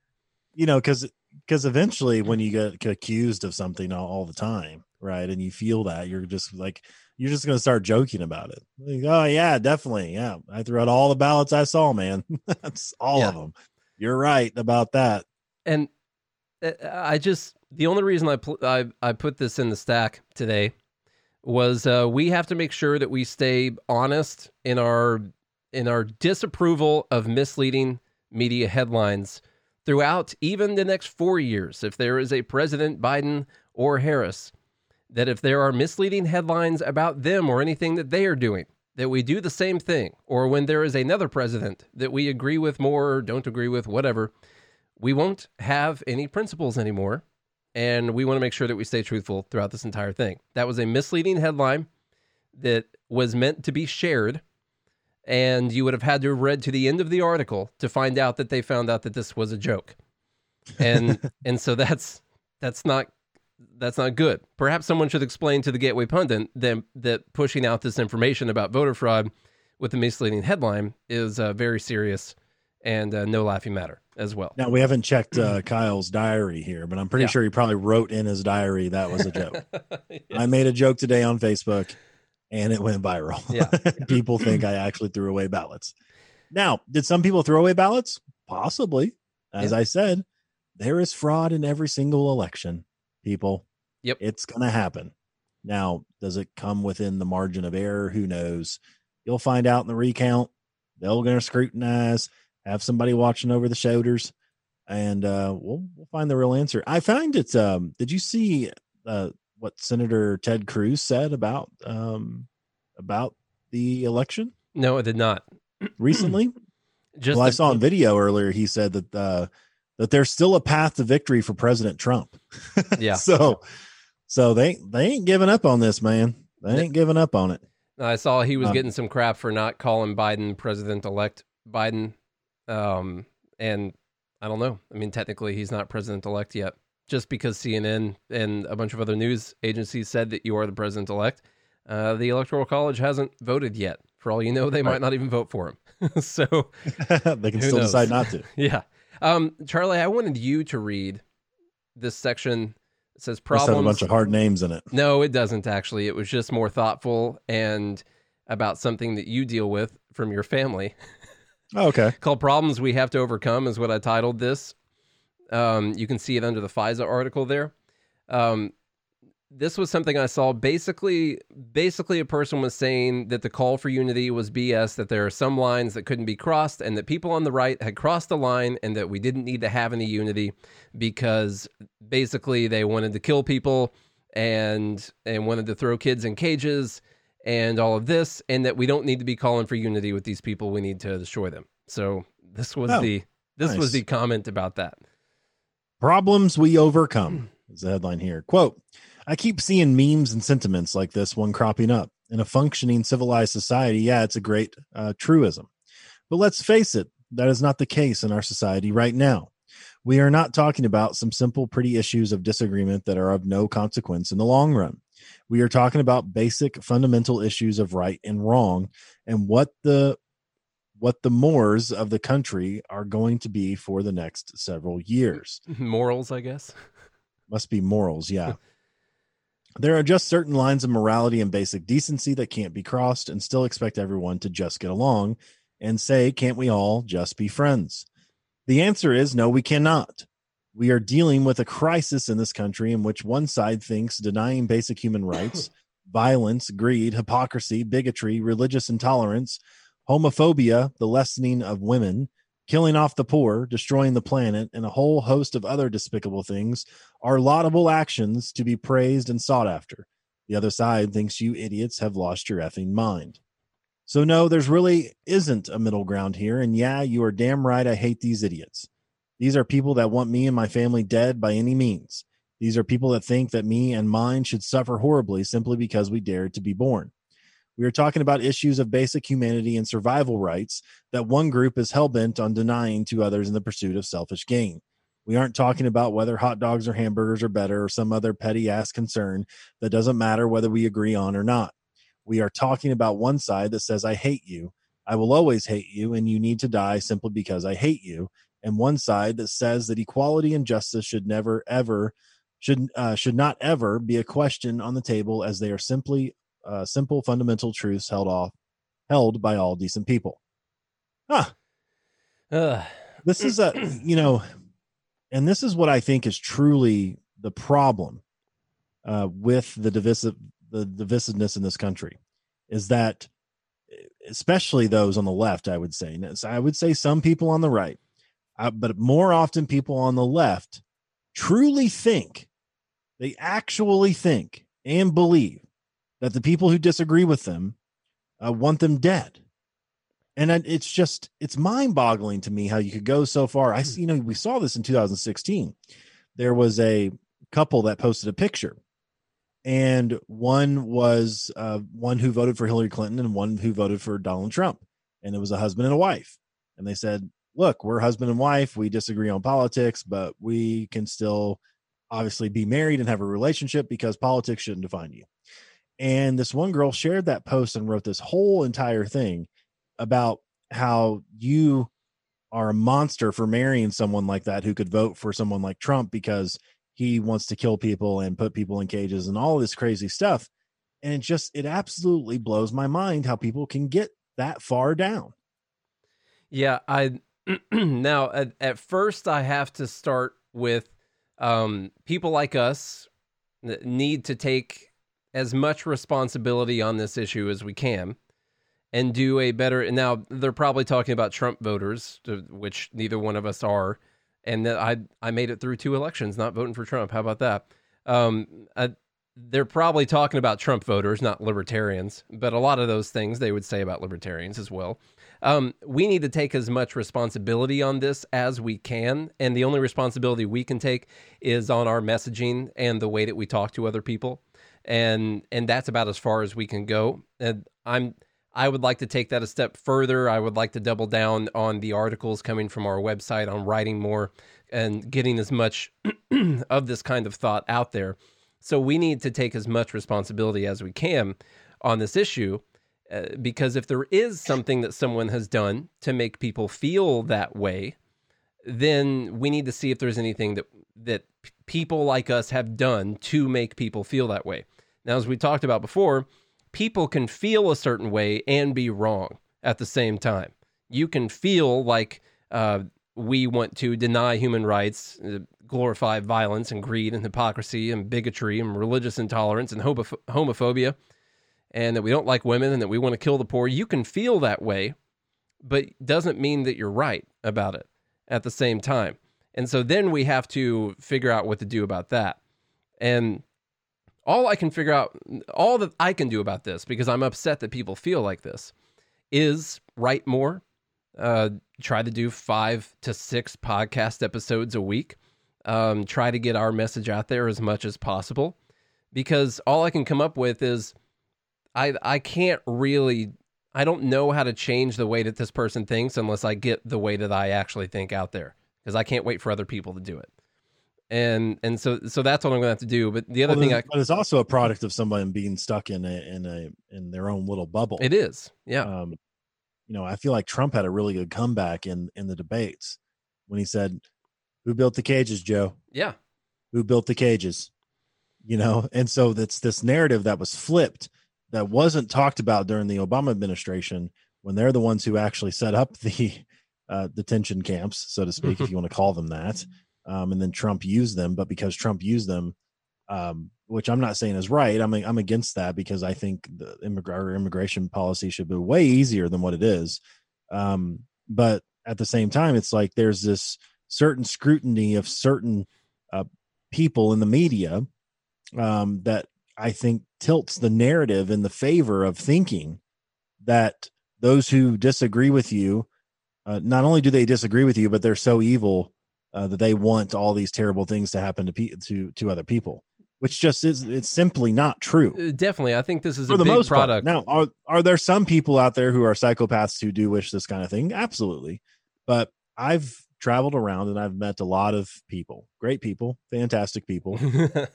you know, because because eventually when you get accused of something all, all, the time, right, and you feel that you're just like you're just going to start joking about it. Like, oh yeah, definitely, yeah. I threw out all the ballots I saw, man. [LAUGHS] That's all yeah. of them. You're right about that. And uh, I just the only reason I pl- I I put this in the stack today was uh, we have to make sure that we stay honest in our in our disapproval of misleading media headlines throughout even the next four years. If there is a President Biden or Harris, that if there are misleading headlines about them or anything that they are doing, that we do the same thing. Or when there is another president that we agree with more or don't agree with, whatever, we won't have any principles anymore and we want to make sure that we stay truthful throughout this entire thing. That was a misleading headline that was meant to be shared, and you would have had to have read to the end of the article to find out that they found out that this was a joke, and [LAUGHS] and so that's that's not that's not good. Perhaps someone should explain to the Gateway Pundit that that pushing out this information about voter fraud with a misleading headline is uh, very serious and uh, no laughing matter as well. Now we haven't checked uh, [CLEARS THROAT] Kyle's diary here, but I'm pretty yeah. sure he probably wrote in his diary that was a joke. [LAUGHS] yes. I made a joke today on Facebook, and it went viral. [LAUGHS] Yeah, [LAUGHS] people think I actually threw away ballots. Now, did some people throw away ballots? Possibly. As yeah. I said, there is fraud in every single election. People. Yep, it's going to happen. Now, does it come within the margin of error? Who knows? You'll find out in the recount. They're going to scrutinize have somebody watching over the shoulders, and uh, we'll we'll find the real answer. I find it. Um, did you see uh, what Senator Ted Cruz said about um, about the election? No, I did not. [CLEARS THROAT] Recently, just well, the, I saw on video earlier. He said that uh, that there's still a path to victory for President Trump. [LAUGHS] yeah. so, so they they ain't giving up on this, man. They ain't giving up on it. I saw he was um, getting some crap for not calling Biden President elect Biden um, and I don't know. I mean, technically, he's not president elect yet. Just because CNN and a bunch of other news agencies said that you are the president elect, uh, the Electoral College hasn't voted yet. For all you know, they might not even vote for him. [LAUGHS] so [LAUGHS] they can still knows? decide not to. [LAUGHS] yeah. Um, Charlie, I wanted you to read this section. It says problems. a bunch of hard names in it. No, it doesn't actually. It was just more thoughtful and about something that you deal with from your family. Oh, okay. Called Problems We Have to Overcome is what I titled this. Um, you can see it under the FISA article there. Um, this was something I saw. Basically, basically, a person was saying that the call for unity was BS. That there are some lines that couldn't be crossed, and that people on the right had crossed the line, and that we didn't need to have any unity because basically they wanted to kill people and and wanted to throw kids in cages and all of this, and that we don't need to be calling for unity with these people. We need to destroy them. So this was oh, the this nice. was the comment about that. Problems we overcome is the headline here. Quote: I keep seeing memes and sentiments like this one cropping up in a functioning civilized society. Yeah, it's a great uh, truism, but let's face it, that is not the case in our society right now. We are not talking about some simple, pretty issues of disagreement that are of no consequence in the long run. We are talking about basic fundamental issues of right and wrong and what the what the mores of the country are going to be for the next several years. [LAUGHS] Morals, I guess. Must be morals, yeah. [LAUGHS] there are just certain lines of morality and basic decency that can't be crossed and still expect everyone to just get along and say, can't we all just be friends? The answer is no, we cannot. We are dealing with a crisis in this country in which one side thinks denying basic human [LAUGHS] rights, violence, greed, hypocrisy, bigotry, religious intolerance, homophobia, the lessening of women, killing off the poor, destroying the planet, and a whole host of other despicable things are laudable actions to be praised and sought after. The other side thinks you idiots have lost your effing mind. So, no, there's really isn't a middle ground here. And yeah, you are damn right. I hate these idiots. These are people that want me and my family dead by any means. These are people that think that me and mine should suffer horribly simply because we dared to be born. We are talking about issues of basic humanity and survival rights that one group is hell bent on denying to others in the pursuit of selfish gain. We aren't talking about whether hot dogs or hamburgers are better or some other petty ass concern that doesn't matter whether we agree on or not. We are talking about one side that says, I hate you. I will always hate you, and you need to die simply because I hate you. And one side that says that equality and justice should never, ever, should uh, should not ever be a question on the table, as they are simply uh, simple fundamental truths held off held by all decent people. Huh. Ugh. This is a [CLEARS THROAT] you know, and this is what I think is truly the problem uh, with the divisive the divisiveness in this country is that especially those on the left i would say i would say some people on the right uh, but more often people on the left truly think they actually think and believe that the people who disagree with them uh, want them dead. And it's just it's mind-boggling to me how you could go so far. I see you know we saw this in 2016 there was a couple that posted a picture. And one was uh, one who voted for hillary clinton and one who voted for donald trump. And it was a husband and a wife. And they said look we're husband and wife we disagree on politics but we can still obviously be married and have a relationship because politics shouldn't define you and this one girl shared that post and wrote this whole entire thing about how you are a monster for marrying someone like that who could vote for someone like Trump because he wants to kill people and put people in cages and all this crazy stuff. And it just, it absolutely blows my mind how people can get that far down. Yeah. I, [CLEARS THROAT] now at, at first, I have to start with um, people like us need to take as much responsibility on this issue as we can and do a better now they're probably talking about trump voters which neither one of us are and i i made it through two elections not voting for trump. How about that? Um, I, they're probably talking about trump voters not libertarians but a lot of those things they would say about libertarians as well um, we need to take as much responsibility on this as we can and the only responsibility we can take is on our messaging and the way that we talk to other people and and that's about as far as we can go and i'm I would like to take that a step further. I would like to double down on the articles coming from our website on writing more and getting as much [CLEARS THROAT] of this kind of thought out there. So we need to take as much responsibility as we can on this issue uh, because if there is something that someone has done to make people feel that way, then we need to see if there's anything that that people like us have done to make people feel that way. Now, as we talked about before, people can feel a certain way and be wrong at the same time. You can feel like uh, we want to deny human rights, uh, glorify violence and greed and hypocrisy and bigotry and religious intolerance and homoph- homophobia, and that we don't like women and that we want to kill the poor. You can feel that way, but doesn't mean that you're right about it at the same time. And so then we have to figure out what to do about that. And all I can figure out, all that I can do about this, because I'm upset that people feel like this, is write more, uh, try to do five to six podcast episodes a week, um, try to get our message out there as much as possible, because all I can come up with is I I can't really I don't know how to change the way that this person thinks unless I get the way that I actually think out there because I can't wait for other people to do it and and so so that's what I'm gonna have to do. But the other well, thing, I, but it's also a product of somebody being stuck in a in a in their own little bubble. It is, yeah. Um, you know, I feel like Trump had a really good comeback in in the debates when he said, "Who built the cages, Joe?" Yeah, who built the cages? You know, and so that's this narrative that was flipped that wasn't talked about during the Obama administration when they're the ones who actually set up the [LAUGHS] uh, detention camps, so to speak, if you want to call them that um, and then Trump used them. But because Trump used them, um, which I'm not saying is right, I'm I'm against that because I think the immig- immigration policy should be way easier than what it is. Um, but at the same time, it's like there's this certain scrutiny of certain uh, people in the media um, that I think tilts the narrative in the favor of thinking that those who disagree with you, uh, not only do they disagree with you, but they're so evil uh, that they want all these terrible things to happen to pe- to to other people, which just is it's simply not true. Uh, definitely, I think this is for the most product. Part. Now, are are there some people out there who are psychopaths who do wish this kind of thing? Absolutely, but I've traveled around and I've met a lot of people, great people, fantastic people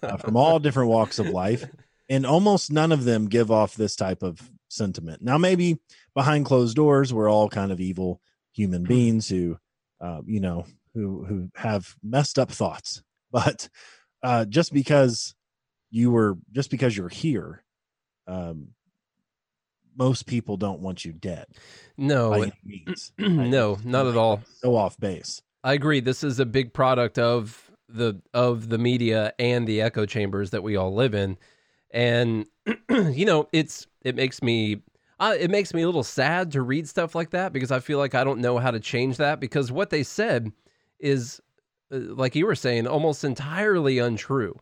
uh, from [LAUGHS] all different walks of life. and almost none of them give off this type of sentiment. Now, maybe behind closed doors, we're all kind of evil human Mm-hmm. beings who, uh, you know, who who have messed up thoughts. [LAUGHS] But uh, just because you were, just because you're here, um, most people don't want you dead. No, means. [CLEARS THROAT] no, not at all. So off base. I agree. This is a big product of the of the media and the echo chambers that we all live in, and [CLEARS THROAT] you know, it's it makes me uh, it makes me a little sad to read stuff like that because I feel like I don't know how to change that because what they said is, uh, like you were saying, almost entirely untrue.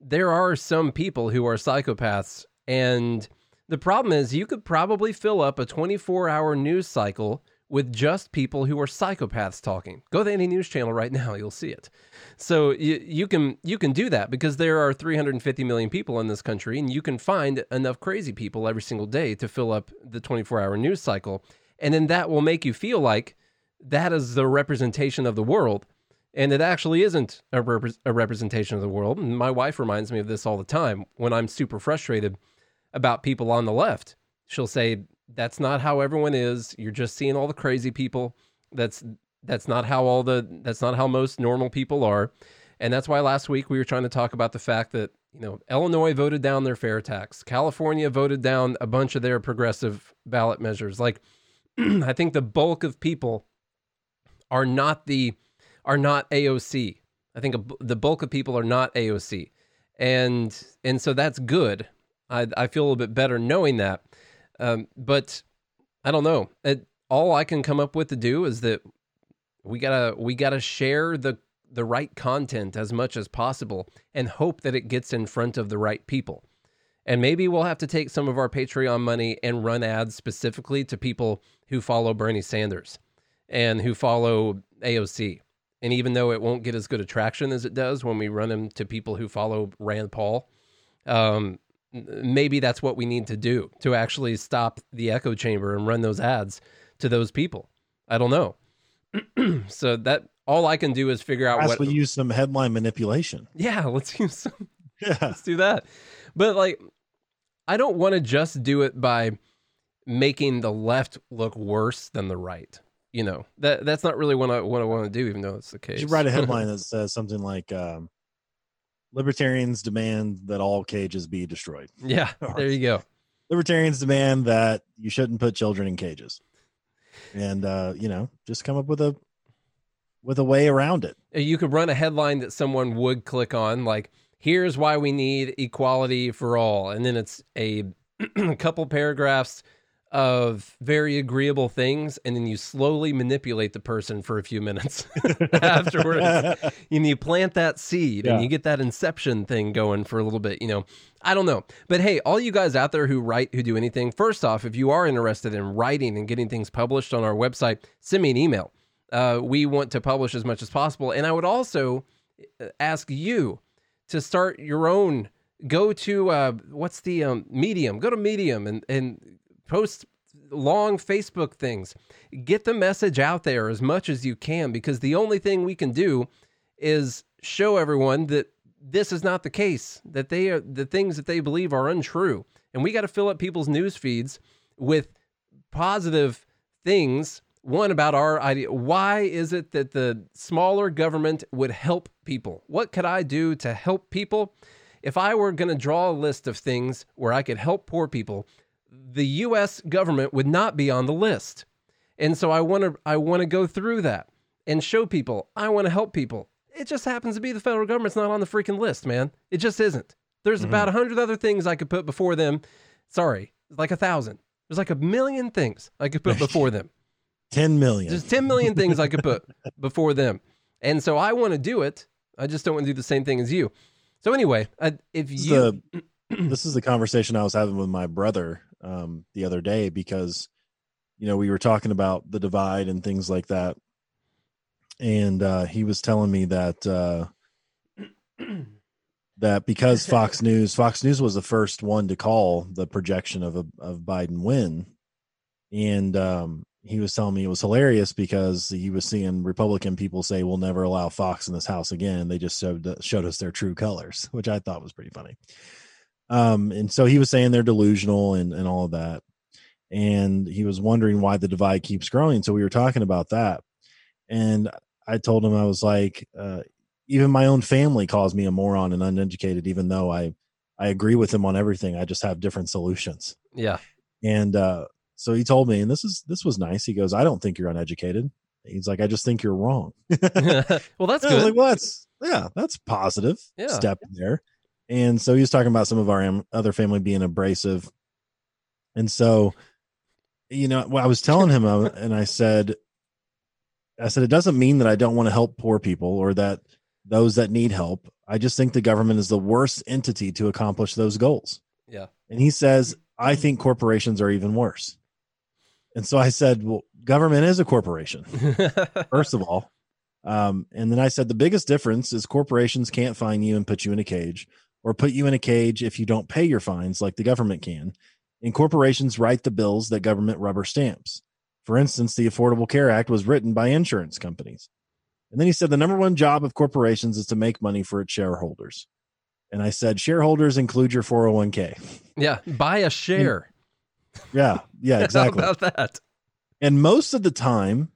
There are some people who are psychopaths, and the problem is you could probably fill up a 24 hour news cycle with just people who are psychopaths talking. Go to any news channel right [LAUGHS] now, you'll see it. So you, you can you can do that because there are 350 million people in this country, and you can find enough crazy people every single day to fill up the 24 hour news cycle, and then that will make you feel like that is the representation of the world. And it actually isn't a, repre- a representation of the world. My wife reminds me of this all the time when I'm super frustrated about people on the left. She'll say, "That's not how everyone is. You're just seeing all the crazy people. That's that's not how all the that's not how most normal people are." And that's why last week we were trying to talk about the fact that you know Illinois voted down their fair tax, California voted down a bunch of their progressive ballot measures. Like, [CLEARS THROAT] I think the bulk of people are not the are not AOC. I think a, the bulk of people are not AOC, and and so that's good. I I feel a little bit better knowing that. Um, but I don't know. It, all I can come up with to do is that we gotta we gotta share the the right content as much as possible and hope that it gets in front of the right people. And maybe we'll have to take some of our Patreon money and run ads specifically to people who follow Bernie Sanders and who follow AOC. And even though it won't get as good a traction as it does when we run them to people who follow Rand Paul, um, maybe that's what we need to do to actually stop the echo chamber and run those ads to those people. I don't know. [CLEARS THROAT] so that all I can do is figure out Perhaps what. we use some headline manipulation. yeah, [LAUGHS] let's use some Yeah. let's do that. But like, I don't want to just do it by making the left look worse than the right. You know that that's not really what I what I want to do, even though it's the You case. should write a headline [LAUGHS] that says something like um, "Libertarians demand that all cages be destroyed." yeah, [LAUGHS] there you go. Libertarians demand that you shouldn't put children in cages, and uh, you know, just come up with a with a way around it. Uh, You could run a headline that someone would click on, like "Here's why we need equality for all," and then it's a [CLEARS THROAT] couple paragraphs of very agreeable things, and then you slowly manipulate the person for a few minutes [LAUGHS] afterwards. [LAUGHS] and you plant that seed and you get that inception thing going for a little bit you know. I don't know. But hey all you guys out there who write who do anything first off if you are interested in writing and getting things published on our website send me an email. Uh, we want to publish as much as possible. And i would also uh, ask you to start your own go to uh, what's the um, medium? Go to medium and and post long facebook things. Get the message out there as much as you can because the only thing we can do is show everyone that this is not the case that they are the things that they believe are untrue. And we got to fill up people's news feeds with positive things one about our idea why is it that the smaller government would help people? What could i do to help people? If i were going to draw a list of things where i could help poor people the us government would not be on the list and so i want to i want to go through that and show people i want to help people it just happens to be the federal government's not on the freaking list man it just isn't there's Mhm. about a hundred other things i could put before them sorry like a thousand there's like a million things i could put before them [LAUGHS] Ten million. there's 10 million things I could put [LAUGHS] before them. And so I want to do it. I just don't want to do the same thing as you. So anyway, I, if you the [CLEARS THROAT] this is the conversation I was having with my brother um, the other day because you know we were talking about the divide and things like that, and uh, he was telling me that uh, [CLEARS THROAT] that because [LAUGHS] Fox News Fox News was the first one to call the projection of a of Biden win, and um, he was telling me it was hilarious because he was seeing Republican people say we'll never allow Fox in this house again. They just showed showed us their true colors, [LAUGHS] which I thought was pretty funny. Um, and so he was saying they're delusional and, and all of that. And he was wondering why the divide keeps growing. So we were talking about that. And I told him, I was like, uh, even my own family calls me a moron and uneducated, even though I, I agree with him on everything. I just have different solutions. Yeah. And, uh, so he told me, and this is, this was nice. He goes, I don't think you're uneducated. He's like, I just think you're wrong. [LAUGHS] [LAUGHS] well, that's good. like, well, that's, yeah, that's positive Yeah. step there. And so he was talking about some of our other family being abrasive. And so, you know, well, I was telling him, uh, and I said, I said, it doesn't mean that I don't want to help poor people or that those that need help. I just think the government is the worst entity to accomplish those goals. Yeah. And he says, I think corporations are even worse. And so I said, well, government is a corporation [LAUGHS] first of all. Um, and then I said the biggest difference is corporations can't find you and put you in a cage, or put you in a cage if you don't pay your fines like the government can. And corporations write the bills that government rubber stamps. For instance, the Affordable Care Act was written by insurance companies. And then he said the number one job of corporations is to make money for its shareholders. And I said, shareholders include your 401k. yeah. Buy a [LAUGHS] share. Yeah, yeah, [LAUGHS] exactly. How about that? And most of the time,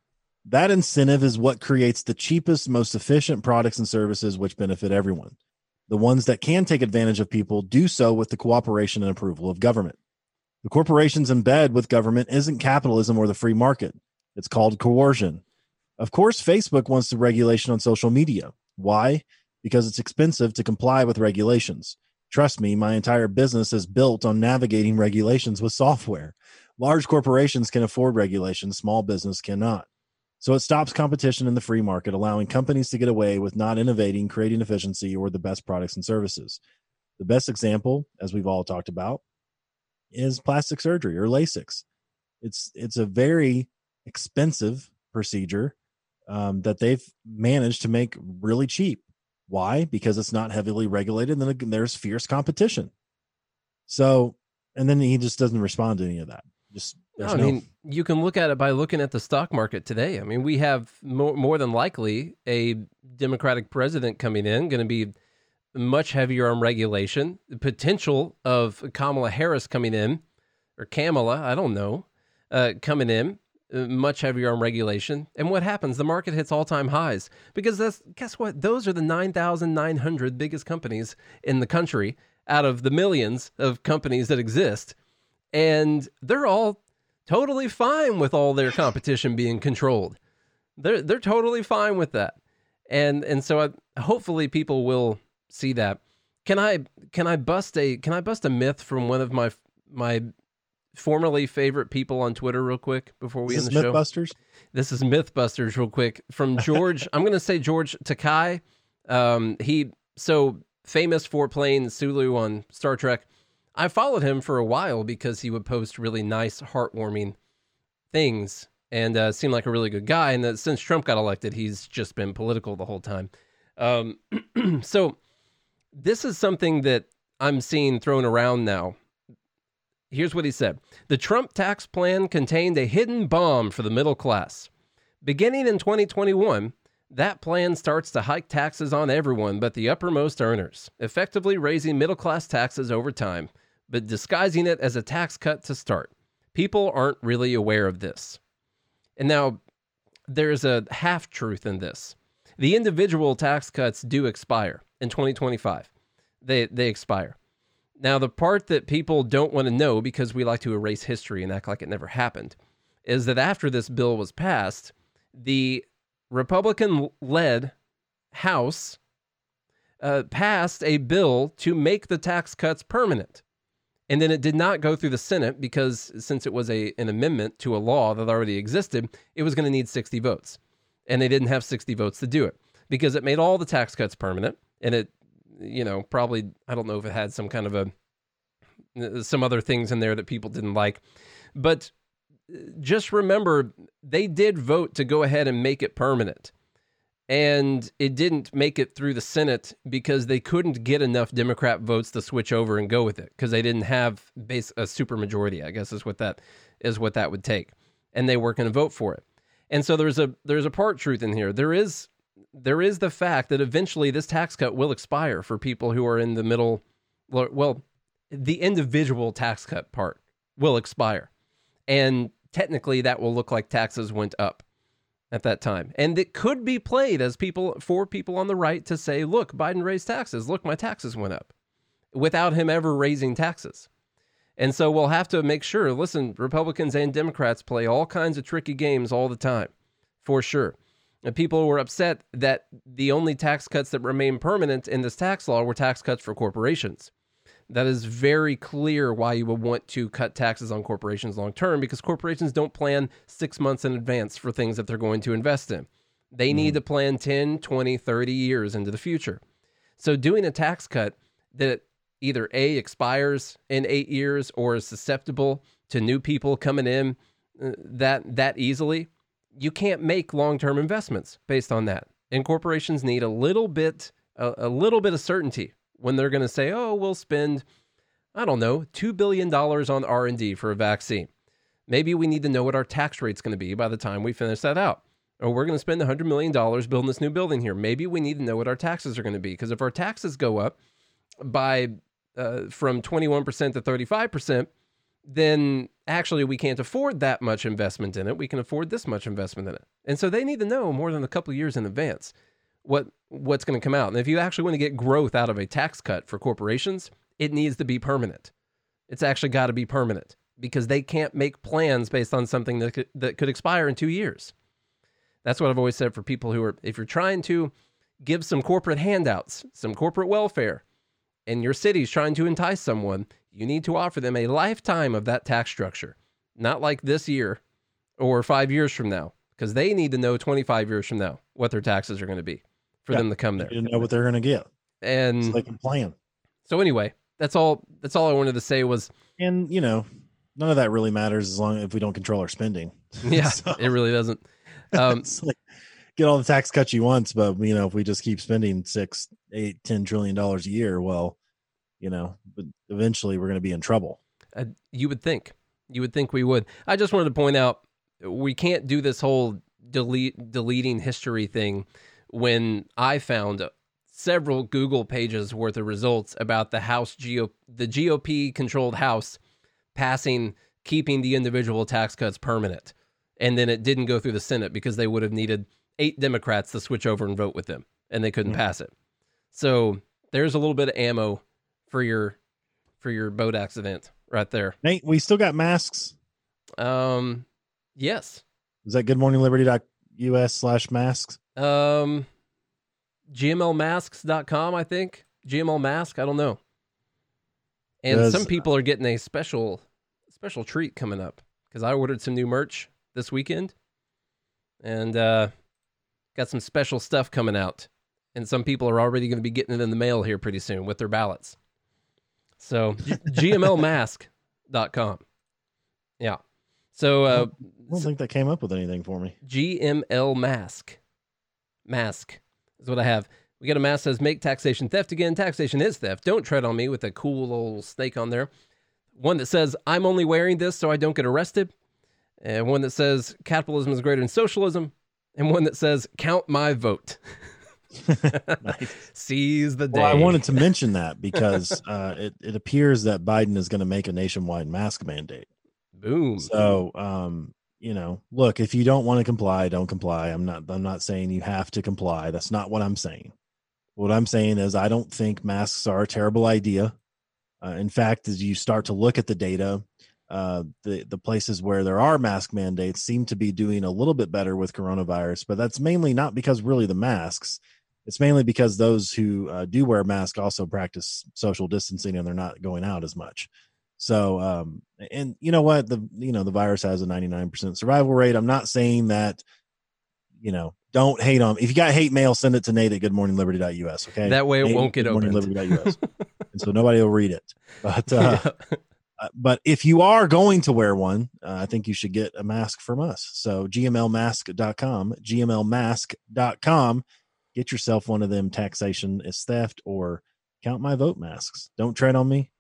that incentive is what creates the cheapest, most efficient products and services which benefit everyone. The ones that can take advantage of people do so with the cooperation and approval of government. The corporations in bed with government isn't capitalism or the free market. It's called coercion. Of course, Facebook wants the regulation on social media. Why? Because it's expensive to comply with regulations. Trust me, my entire business is built on navigating regulations with software. Large corporations can afford regulations, small business cannot. So it stops competition in the free market, allowing companies to get away with not innovating, creating efficiency, or the best products and services. The best example, as we've all talked about, is plastic surgery or LASIK. It's it's a very expensive procedure um, that they've managed to make really cheap. Why? Because it's not heavily regulated. And then there's fierce competition. So, and then he just doesn't respond to any of that. Just there's I no- mean, you can look at it by looking at the stock market today. I mean, we have more, more than likely a Democratic president coming in, going to be much heavier on regulation. The potential of Kamala Harris coming in, or Kamala, I don't know, uh, coming in, uh, much heavier on regulation. And what happens? The market hits all time highs because that's guess what? Those are the 9,900 biggest companies in the country out of the millions of companies that exist. And they're all totally fine with all their competition being controlled. They're they're totally fine with that, and and so I, hopefully people will see that. Can I can I bust a can I bust a myth from one of my my formerly favorite people on Twitter real quick before we Is end this the show? Mythbusters? This is MythBusters, real quick from [LAUGHS] George. I'm going to say George Takei. Um, he so famous for playing Sulu on Star Trek. I followed him for a while because he would post really nice, heartwarming things and uh, seemed like a really good guy. And that since Trump got elected, he's just been political the whole time. Um, [CLEARS THROAT] so this is something that I'm seeing thrown around now. Here's what he said The Trump tax plan contained a hidden bomb for the middle class. Beginning in 2021, that plan starts to hike taxes on everyone but the uppermost earners, effectively raising middle class taxes over time, but disguising it as a tax cut to start. People aren't really aware of this. And now there's a half truth in this. The individual tax cuts do expire in 2025. They they expire. Now the part that people don't want to know because we like to erase history and act like it never happened is that after this bill was passed, the Republican led House uh, passed a bill to make the tax cuts permanent. And then it did not go through the Senate because since it was a an amendment to a law that already existed, it was going to need 60 votes. And they didn't have 60 votes to do it because it made all the tax cuts permanent and it you know, probably I don't know if it had some kind of a some other things in there that people didn't like. But uh, just remember they did vote to go ahead and make it permanent and it didn't make it through the Senate because they couldn't get enough Democrat votes to switch over and go with it because they didn't have base a supermajority. I guess is what that is what that would take, and they weren't going to vote for it. And so there's a there's a part truth in here. There is there is the fact that eventually this tax cut will expire for people who are in the middle. Well, the individual tax cut part will expire. And technically that will look like taxes went up at that time. And it could be played as people for people on the right to say, look, Biden raised taxes. Look, my taxes went up without him ever raising taxes. And so we'll have to make sure listen, Republicans and Democrats play all kinds of tricky games all the time, for sure. And people were upset that the only tax cuts that remain permanent in this tax law were tax cuts for corporations. That is very clear why you would want to cut taxes on corporations long term because corporations don't plan six months in advance for things that they're going to invest in. They need mm. to plan 10, 20, 30 years into the future. So doing a tax cut that either A, expires in eight years or is susceptible to new people coming in uh, that, that easily, you can't make long term investments based on that. And corporations need a little bit, a, a little bit of certainty when they're going to say, "Oh, we'll spend, I don't know, two billion dollars on R and D for a vaccine." Maybe we need to know what our tax rate's going to be by the time we finish that out. Or we're going to spend $100 million building this new building here. Maybe we need to know what our taxes are going to be. Because if our taxes go up by uh, from 21% to 35%, then actually we can't afford that much investment in it. We can afford this much investment in it. And so they need to know more than a couple years in advance what what's going to come out. And if you actually want to get growth out of a tax cut for corporations, it needs to be permanent. It's actually got to be permanent because they can't make plans based on something that could, that could expire in 2 years. That's what I've always said for people who are if you're trying to give some corporate handouts, some corporate welfare, and your city's trying to entice someone, you need to offer them a lifetime of that tax structure, not like this year or 5 years from now, because they need to know 25 years from now what their taxes are going to be for yeah, them to come there. You know what they're going to get, and so they can plan. So anyway, that's all. That's all I wanted to say was. And you know, none of that really matters as long as we don't control our spending. [LAUGHS] Yeah, so, it really doesn't. [LAUGHS] Um, like, get all the tax cuts you want, but you know, if we just keep spending six, eight, ten trillion dollars a year, well, you know, eventually we're going to be in trouble. Uh, you would think. You would think we would. I just wanted to point out we can't do this whole delete deleting history thing when I found several Google pages worth of results about the House GOP, the GOP controlled House passing keeping the individual tax cuts permanent. And then it didn't go through the Senate because they would have needed eight Democrats to switch over and vote with them, and they couldn't mm-hmm. pass it. So there's a little bit of ammo for your for your boat accident right there. Nate, we still got masks. Um, yes. Is that goodmorningliberty.us slash masks? Um, gmlmasks.com, I think. GML mask, I don't know. And some people are getting a special special treat coming up because I ordered some new merch this weekend and uh, got some special stuff coming out. And some people are already going to be getting it in the mail here pretty soon with their ballots. So, gmlmask.com. Yeah. So, uh, I don't think that came up with anything for me. GML mask. Mask is what I have. We got a mask that says make taxation theft again. Taxation is theft. Don't tread on me with a cool little snake on there. One that says I'm only wearing this so I don't get arrested. And one that says capitalism is greater than socialism. And one that says count my vote. [LAUGHS] nice. [LAUGHS] Seize the day. Well, I wanted to [LAUGHS] mention that because uh, it, it appears that Biden is going to make a nationwide mask mandate. Boom. So, um, you know, look, if you don't want to comply, don't comply. I'm not I'm not saying you have to comply. That's not what I'm saying. What I'm saying is I don't think masks are a terrible idea. Uh, in fact, as you start to look at the data, uh, the the places where there are mask mandates seem to be doing a little bit better with coronavirus, but that's mainly not because really the masks. It's mainly because those who uh, do wear masks also practice social distancing and they're not going out as much. So, um, and you know what? The you know the virus has a 99% survival rate. I'm not saying that, you know, don't hate on. If you got hate mail, send it to Nate at goodmorningliberty.us. Okay, that way it Nate won't get opened. [LAUGHS] and so nobody will read it. But uh, yeah. uh, but if you are going to wear one, uh, I think you should get a mask from us. So gmlmask.com, gmlmask.com. Get yourself one of them taxation is theft or count my vote masks. Don't tread on me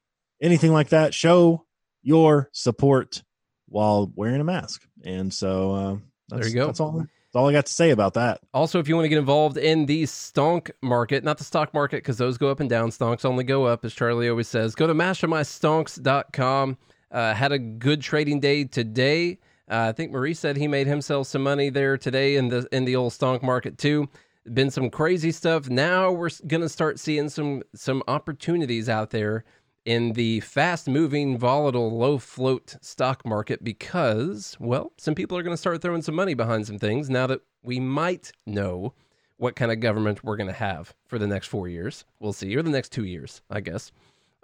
anything like that, show your support while wearing a mask. And so uh, there you go. That's all. That's all I got to say about that. Also, if you want to get involved in the stonk market, not the stock market, because those go up and down. Stonks only go up, as Charlie always says. Go to mastermystonks.com. Uh, had a good trading day today. Uh, I think Marie said he made himself some money there today in the in the old stonk market too. Been some crazy stuff. Now we're gonna start seeing some some opportunities out there in the fast moving, volatile, low float stock market because, well, some people are going to start throwing some money behind some things now that we might know what kind of government we're going to have for the next four years. We'll see, or the next two years, I guess,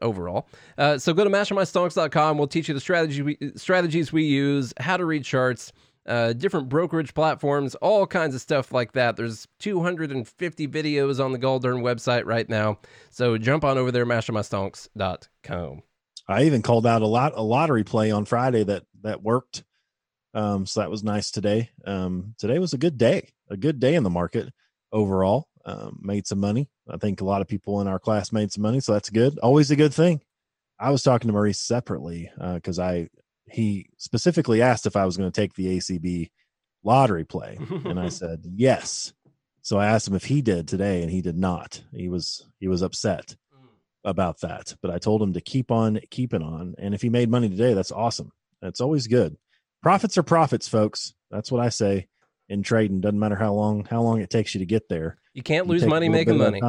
overall. Uh, so go to mastermystonks.com. We'll teach you the strategy we, strategies we use, how to read charts uh, different brokerage platforms, all kinds of stuff like that. There's 250 videos on the Goldern website right now. So jump on over there, mastermystonks.com. I even called out a lot a lottery play on Friday that that worked. Um, so that was nice today. Um, today was a good day, a good day in the market overall. Um, made some money. I think a lot of people in our class made some money, so that's good. Always a good thing. I was talking to Maurice separately because uh, I he specifically asked if I was going to take the ACB lottery play, [LAUGHS] and I said yes. So I asked him if he did today, and he did not. He was he was upset mm. about that, but I told him to keep on keeping on, and if he made money today, that's awesome. That's always good. Profits are profits, folks. That's what I say in trading. Doesn't matter how long how long it takes you to get there. You can't you lose money making money.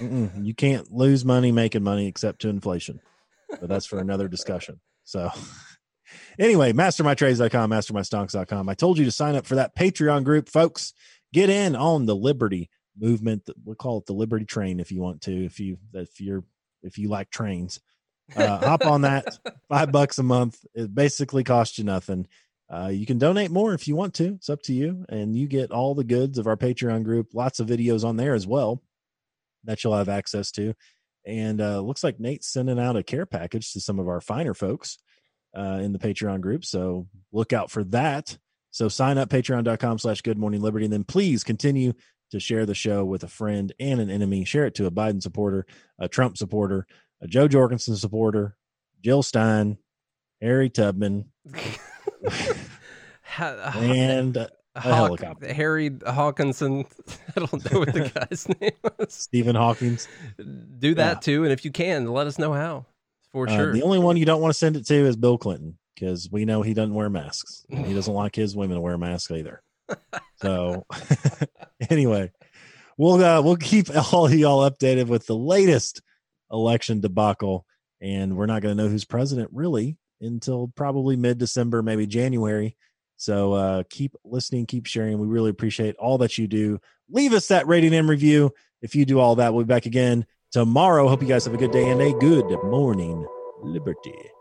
you can't lose money making money except to inflation. But that's for another discussion. So [LAUGHS] Anyway, mastermytrades.com, mastermystonks.com. I told you to sign up for that Patreon group, folks. Get in on the Liberty movement. We'll call it the Liberty Train if you want to, if you if you're if you like trains. Uh, hop on that. [LAUGHS] Five bucks a month. It basically costs you nothing. Uh, you can donate more if you want to. It's up to you. And you get all the goods of our Patreon group. Lots of videos on there as well that you'll have access to. And uh, looks like Nate's sending out a care package to some of our finer folks uh, in the Patreon group. So look out for that. So sign up patreon.com slash good morning liberty. And then please continue to share the show with a friend and an enemy. Share it to a Biden supporter, a Trump supporter, a Jo Jorgensen supporter, Jill Stein, Harry Tubman, [LAUGHS] [LAUGHS] and a Hawk, helicopter. Harry Hawkinson. [LAUGHS] I don't know what the guy's name was. Stephen Hawkins. Do that yeah. too. And if you can, let us know how for uh, sure. The only one you don't want to send it to is Bill Clinton because we know he doesn't wear masks. he doesn't [LAUGHS] like his women to wear masks either. [LAUGHS] so, [LAUGHS] anyway, we'll uh, we'll keep all y'all updated with the latest election debacle, and we're not going to know who's president really until probably mid December, maybe January. So uh, keep listening, keep sharing. We really appreciate all that you do. Leave us that rating and review. If you do all that, we'll be back again tomorrow. Hope you guys have a good day and a good morning, Liberty.